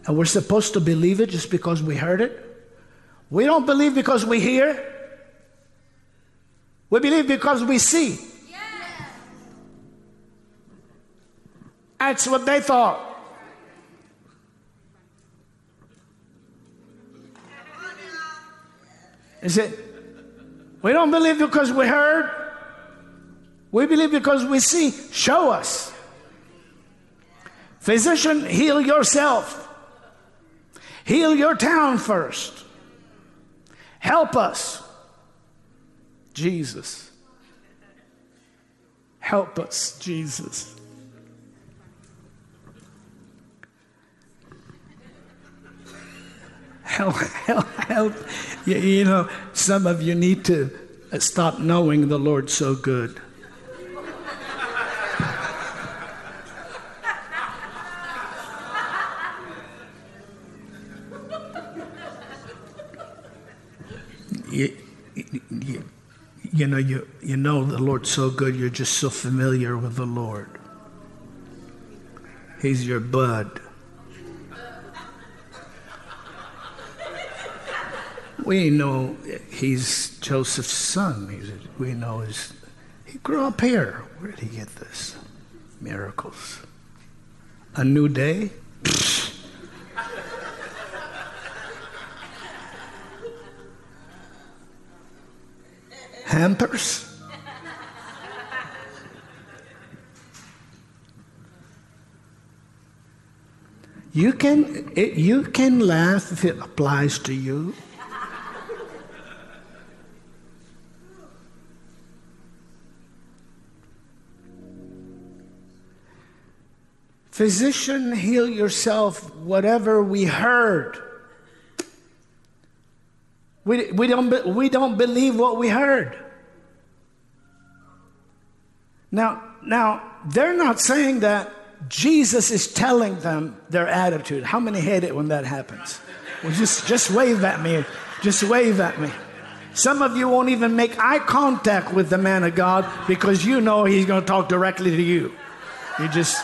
And we're supposed to believe it just because we heard it? We don't believe because we hear. We believe because we see. That's what they thought. Is it? We don't believe because we heard. We believe because we see. Show us. Physician, heal yourself. Heal your town first. Help us. Jesus. Help us, Jesus. Help, help, help. You, you know, some of you need to stop knowing the Lord so good. You, you, you, know, you, you know the Lord so good, you're just so familiar with the Lord. He's your bud. we know he's Joseph's son. He's, we know he's, he grew up here. Where did he get this? Miracles. A new day? Hampers? You can, it, you can laugh if it applies to you. Physician, heal yourself, whatever we heard. We, we, don't, we don't believe what we heard. Now, now, they're not saying that Jesus is telling them their attitude. How many hate it when that happens? Well, just, just wave at me. Just wave at me. Some of you won't even make eye contact with the man of God because you know he's going to talk directly to you. You just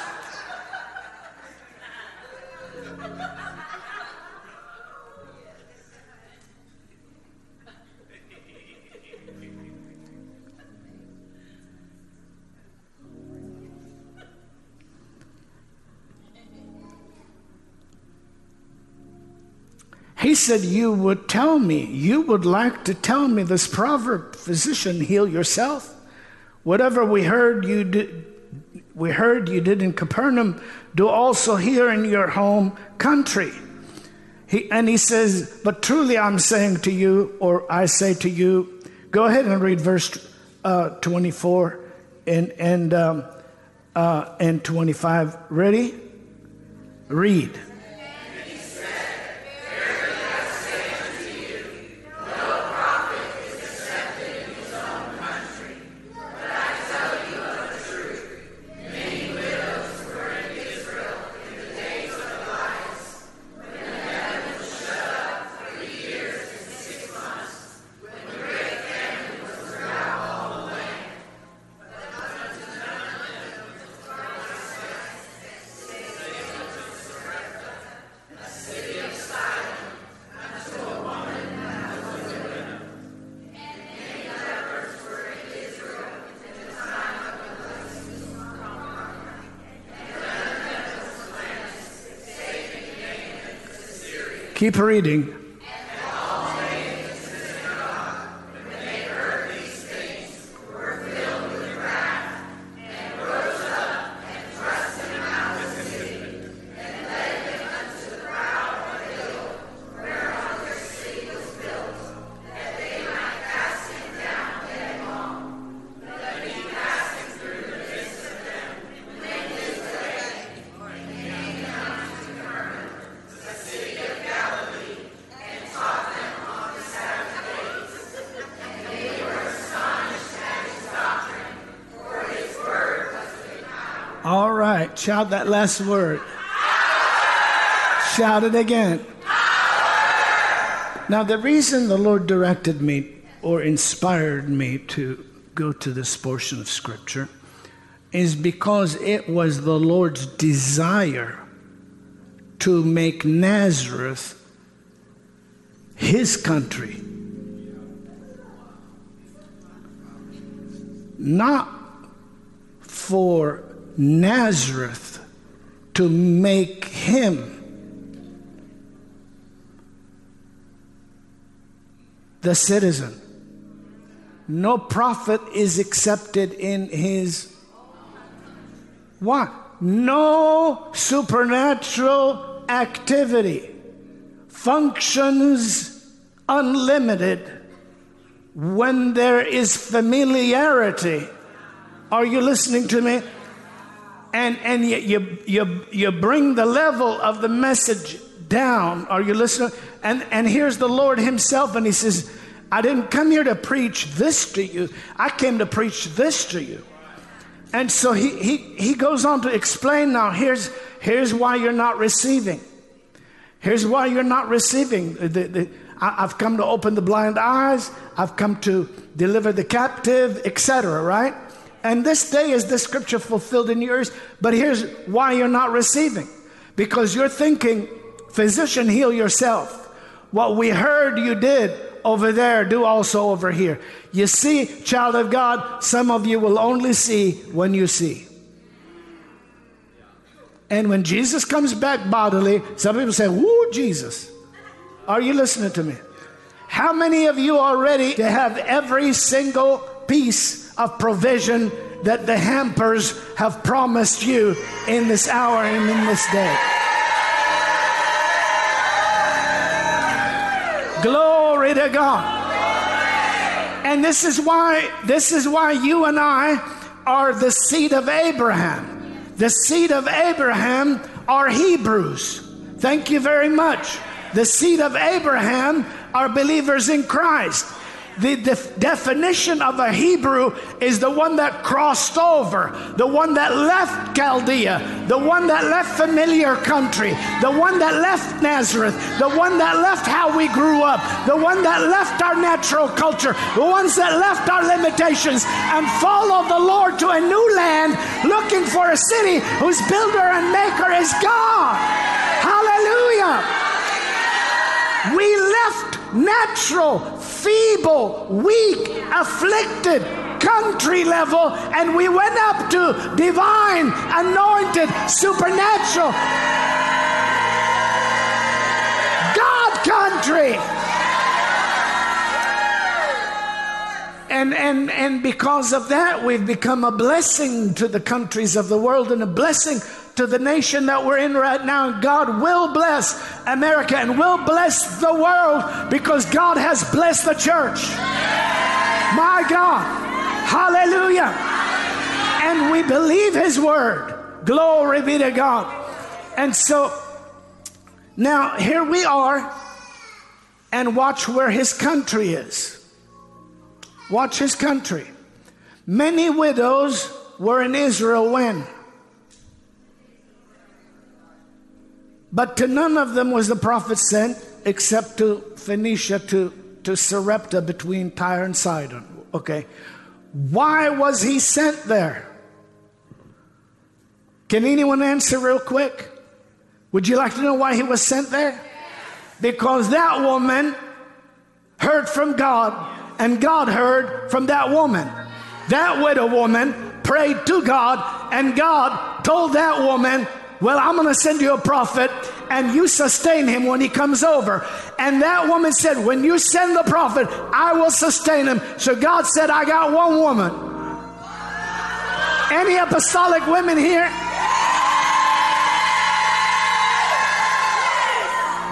He said, You would tell me, you would like to tell me this proverb, physician, heal yourself. Whatever we heard you did, we heard you did in Capernaum, do also here in your home country. He, and he says, But truly I'm saying to you, or I say to you, go ahead and read verse uh, 24 and, and, um, uh, and 25. Ready? Read. Keep reading. Shout that last word. Shout it again. Now, the reason the Lord directed me or inspired me to go to this portion of Scripture is because it was the Lord's desire to make Nazareth his country. Not for Nazareth to make him the citizen. No prophet is accepted in his what? No supernatural activity functions unlimited when there is familiarity. Are you listening to me? And, and you, you, you, you bring the level of the message down. Are you listening? And, and here's the Lord Himself, and He says, I didn't come here to preach this to you, I came to preach this to you. And so he, he, he goes on to explain now here's, here's why you're not receiving. Here's why you're not receiving. The, the, I, have come to open the blind eyes, I've come to deliver the captive, etc., right? And this day is the scripture fulfilled in yours. But here's why you're not receiving because you're thinking, physician, heal yourself. What we heard you did over there, do also over here. You see, child of God, some of you will only see when you see. And when Jesus comes back bodily, some people say, Woo, Jesus. Are you listening to me? How many of you are ready to have every single piece of provision that the hampers have promised you in this hour and in this day? Glory to God. And this is why this is why you and I are the seed of Abraham. The seed of Abraham are Hebrews. Thank you very much. The seed of Abraham are believers in Christ. The def- definition of a Hebrew is the one that crossed over, the one that left Chaldea, the one that left familiar country, the one that left Nazareth, the one that left how we grew up, the one that left our natural culture, the ones that left our limitations and followed the Lord to a new land looking for a city whose builder and maker is God. Hallelujah. We left natural feeble, weak, afflicted, country level, and we went up to divine, anointed, supernatural God country. And, and, and because of that, we've become a blessing to the countries of the world and a blessing to the nation that we're in right now. God will bless America and will bless the world because God has blessed the church. My God. Hallelujah. And we believe His word. Glory be to God. And so now here we are, and watch where His country is. Watch His country. Many widows were in Israel when? But to none of them was the prophet sent except to Phoenicia, to, to Sarepta between Tyre and Sidon. Okay. Why was he sent there? Can anyone answer real quick? Would you like to know why he was sent there? Because that woman heard from God, and God heard from that woman. That widow woman prayed to God, and God told that woman, well, I'm going to send you a prophet and you sustain him when he comes over. And that woman said, When you send the prophet, I will sustain him. So God said, I got one woman. Any apostolic women here?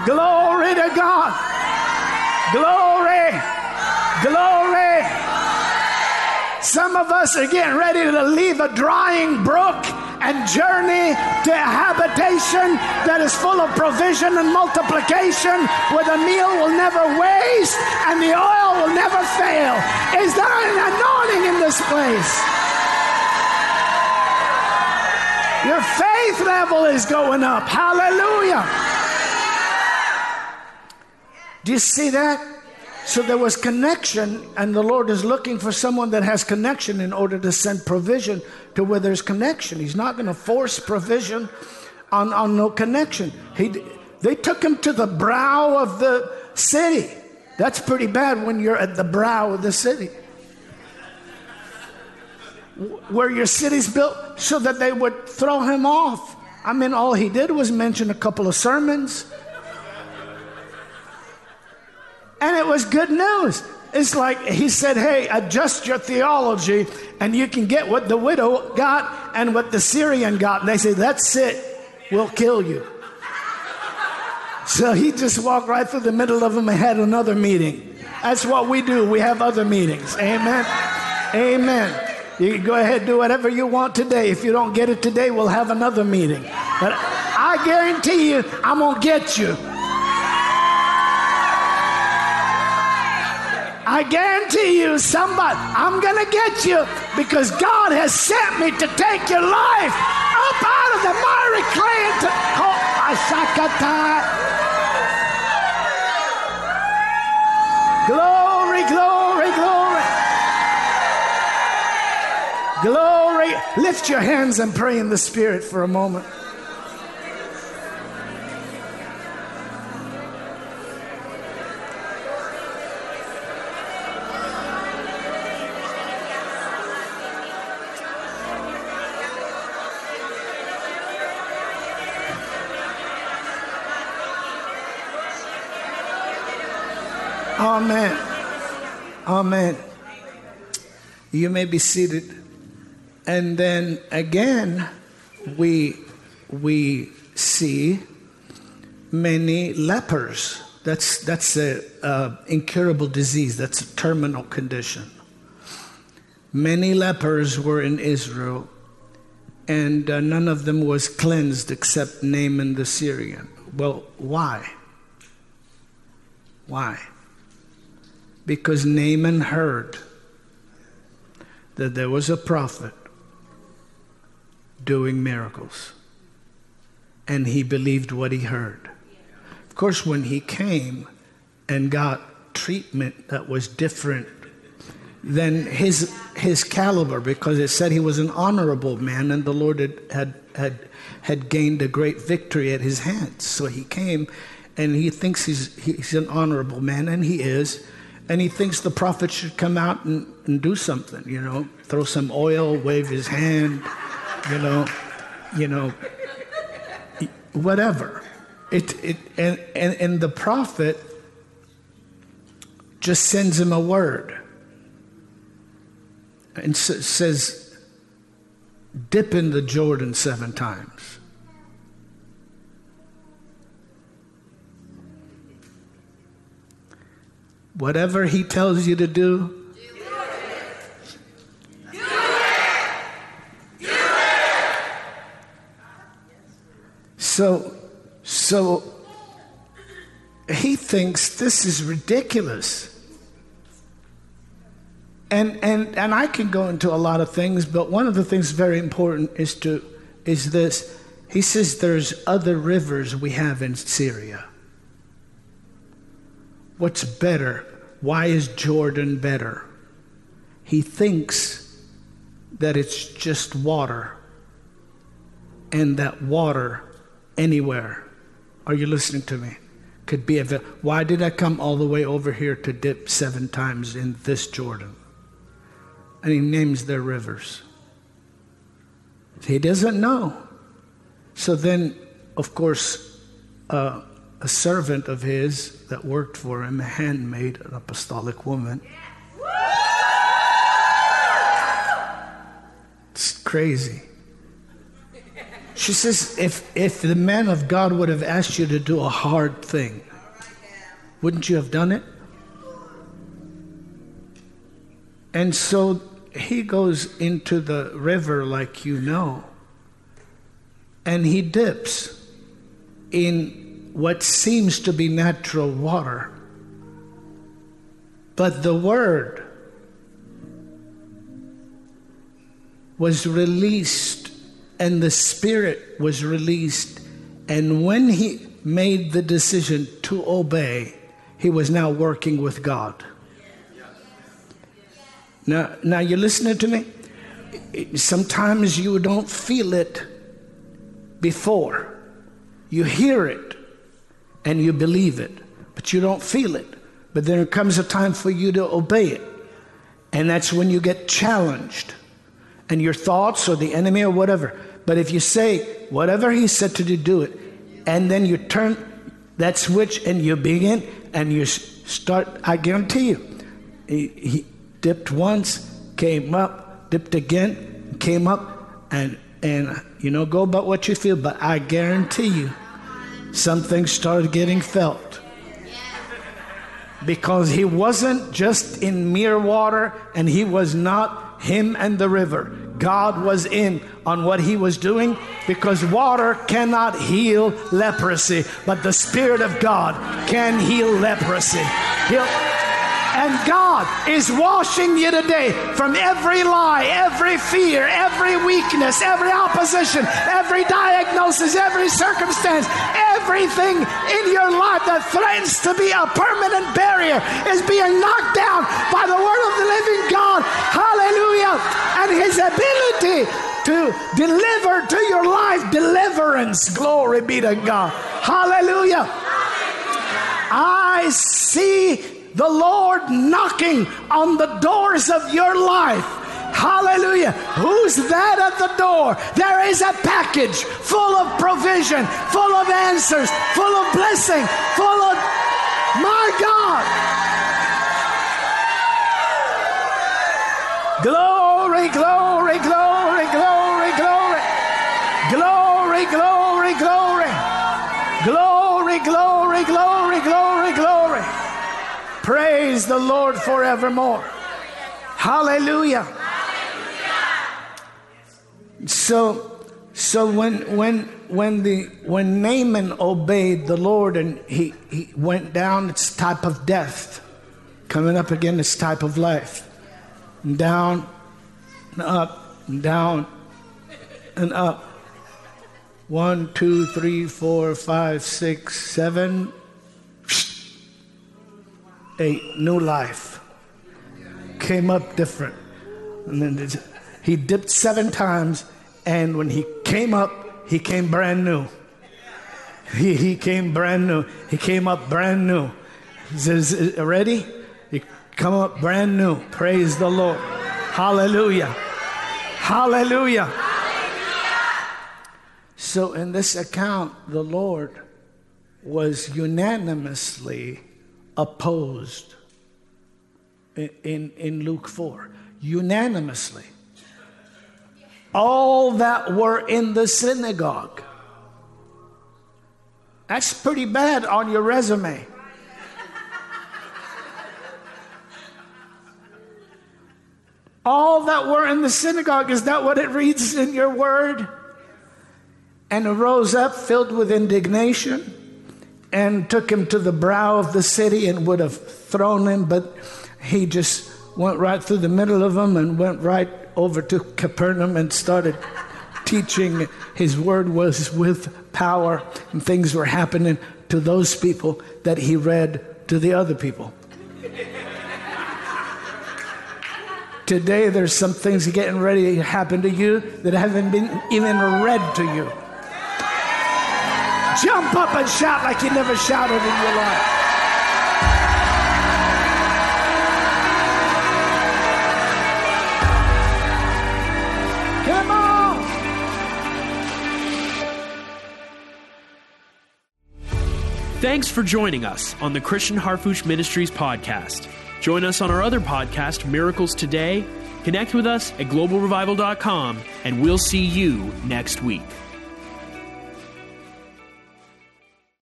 Glory to God. Glory. Glory. Some of us are getting ready to leave a drying brook and journey to a habitation that is full of provision and multiplication, where the meal will never waste and the oil will never fail. Is there an anointing in this place? Your faith level is going up. Hallelujah. Do you see that? So there was connection, and the Lord is looking for someone that has connection in order to send provision to where there's connection. He's not going to force provision on, on no connection. He, they took him to the brow of the city. That's pretty bad when you're at the brow of the city. Where your city's built so that they would throw him off I mean, all he did was mention a couple of sermons. And it was good news. It's like he said, hey, adjust your theology and you can get what the widow got and what the Syrian got. And they say, that's it, we'll kill you. So he just walked right through the middle of them and had another meeting. That's what we do. We have other meetings. Amen. Amen. You can go ahead do whatever you want today. If you don't get it today, we'll have another meeting. But I guarantee you, I'm going to get you. I guarantee you, somebody, I'm going to get you because God has sent me to take your life up out of the miry clay into Glory, glory, glory. Glory. Lift your hands and pray in the Spirit for a moment. Amen. Amen. You may be seated. And then again, we, we see many lepers. That's, that's an incurable disease, that's a terminal condition. Many lepers were in Israel, and uh, none of them was cleansed except Naaman the Syrian. Well, why? Why? Because Naaman heard that there was a prophet doing miracles. And he believed what he heard. Of course, when he came and got treatment that was different than his, his caliber, because it said he was an honorable man and the Lord had, had, had, had gained a great victory at his hands. So he came and he thinks he's, he's an honorable man, and he is and he thinks the prophet should come out and, and do something, you know, throw some oil, wave his hand, you know, you know, whatever. It, it, and, and, and the prophet just sends him a word and says, dip in the Jordan seven times. Whatever he tells you to do, it So, so he thinks this is ridiculous. And, and, and I can go into a lot of things, but one of the things very important is, to, is this. He says there's other rivers we have in Syria. What's better? Why is Jordan better? He thinks that it's just water and that water anywhere. Are you listening to me? Could be a. Why did I come all the way over here to dip seven times in this Jordan? And he names their rivers. He doesn't know. So then, of course, uh, a servant of his that worked for him, a handmaid, an apostolic woman. It's crazy. She says, if, if the man of God would have asked you to do a hard thing, wouldn't you have done it? And so he goes into the river, like you know, and he dips in what seems to be natural water. But the word was released and the spirit was released. And when he made the decision to obey, he was now working with God. Now, now you're listening to me? Sometimes you don't feel it before. You hear it and you believe it, but you don't feel it. But there comes a time for you to obey it. And that's when you get challenged. And your thoughts or the enemy or whatever But if you say, whatever he said to do, do it, and then you turn that switch and you begin and you start, I guarantee you, he, he dipped once, came up, dipped again, came up, and and you know, go about what you feel, but I guarantee you, something started getting felt. Because he wasn't just in mere water and he was not him and the river. God was in on what he was doing because water cannot heal leprosy, but the Spirit of God can heal leprosy. He'll, and God is washing you today from every lie, every fear, every weakness, every opposition, every diagnosis, every circumstance, everything in your life that threatens to be a permanent barrier is being knocked down by the word of the living God. Hallelujah. And his ability to deliver to your life deliverance. Glory be to God. Hallelujah. I see the Lord knocking on the doors of your life. Hallelujah. Who's that at the door? There is a package full of provision, full of answers, full of blessing, full of my God. Glory, glory, glory, glory, glory. Glory, glory, glory. Glory, glory, glory, glory. Praise the Lord forevermore. Hallelujah. So so when when when the when Naaman obeyed the Lord and he, he went down, it's type of death. Coming up again, it's type of life. And down and up and down and up. One, two, three, four, five, six, seven, eight. New life. Came up different. And then he dipped seven times, and when he came up, he came brand new. He, he came brand new. He came up brand new. He says, uh, Ready? He come up brand new. Praise the Lord. Hallelujah. Hallelujah. So, in this account, the Lord was unanimously opposed in, in, Luke 4. Unanimously. All that were in the synagogue. That's pretty bad on your resume. All that were in the synagogue, is that what it reads in your word? And arose up filled with indignation and took him to the brow of the city and would have thrown him, but he just went right through the middle of them and went right over to Capernaum and started teaching. His word was with power, and things were happening to those people that he read to the other people. Today, there's some things getting ready to happen to you that haven't been even read to you. Jump up and shout like you never shouted in your life. Come on. Thanks for joining us on the Christian Harfouche Ministries podcast. Join us on our other podcast, Miracles Today. Connect with us at globalrevival.com, and we'll see you next week.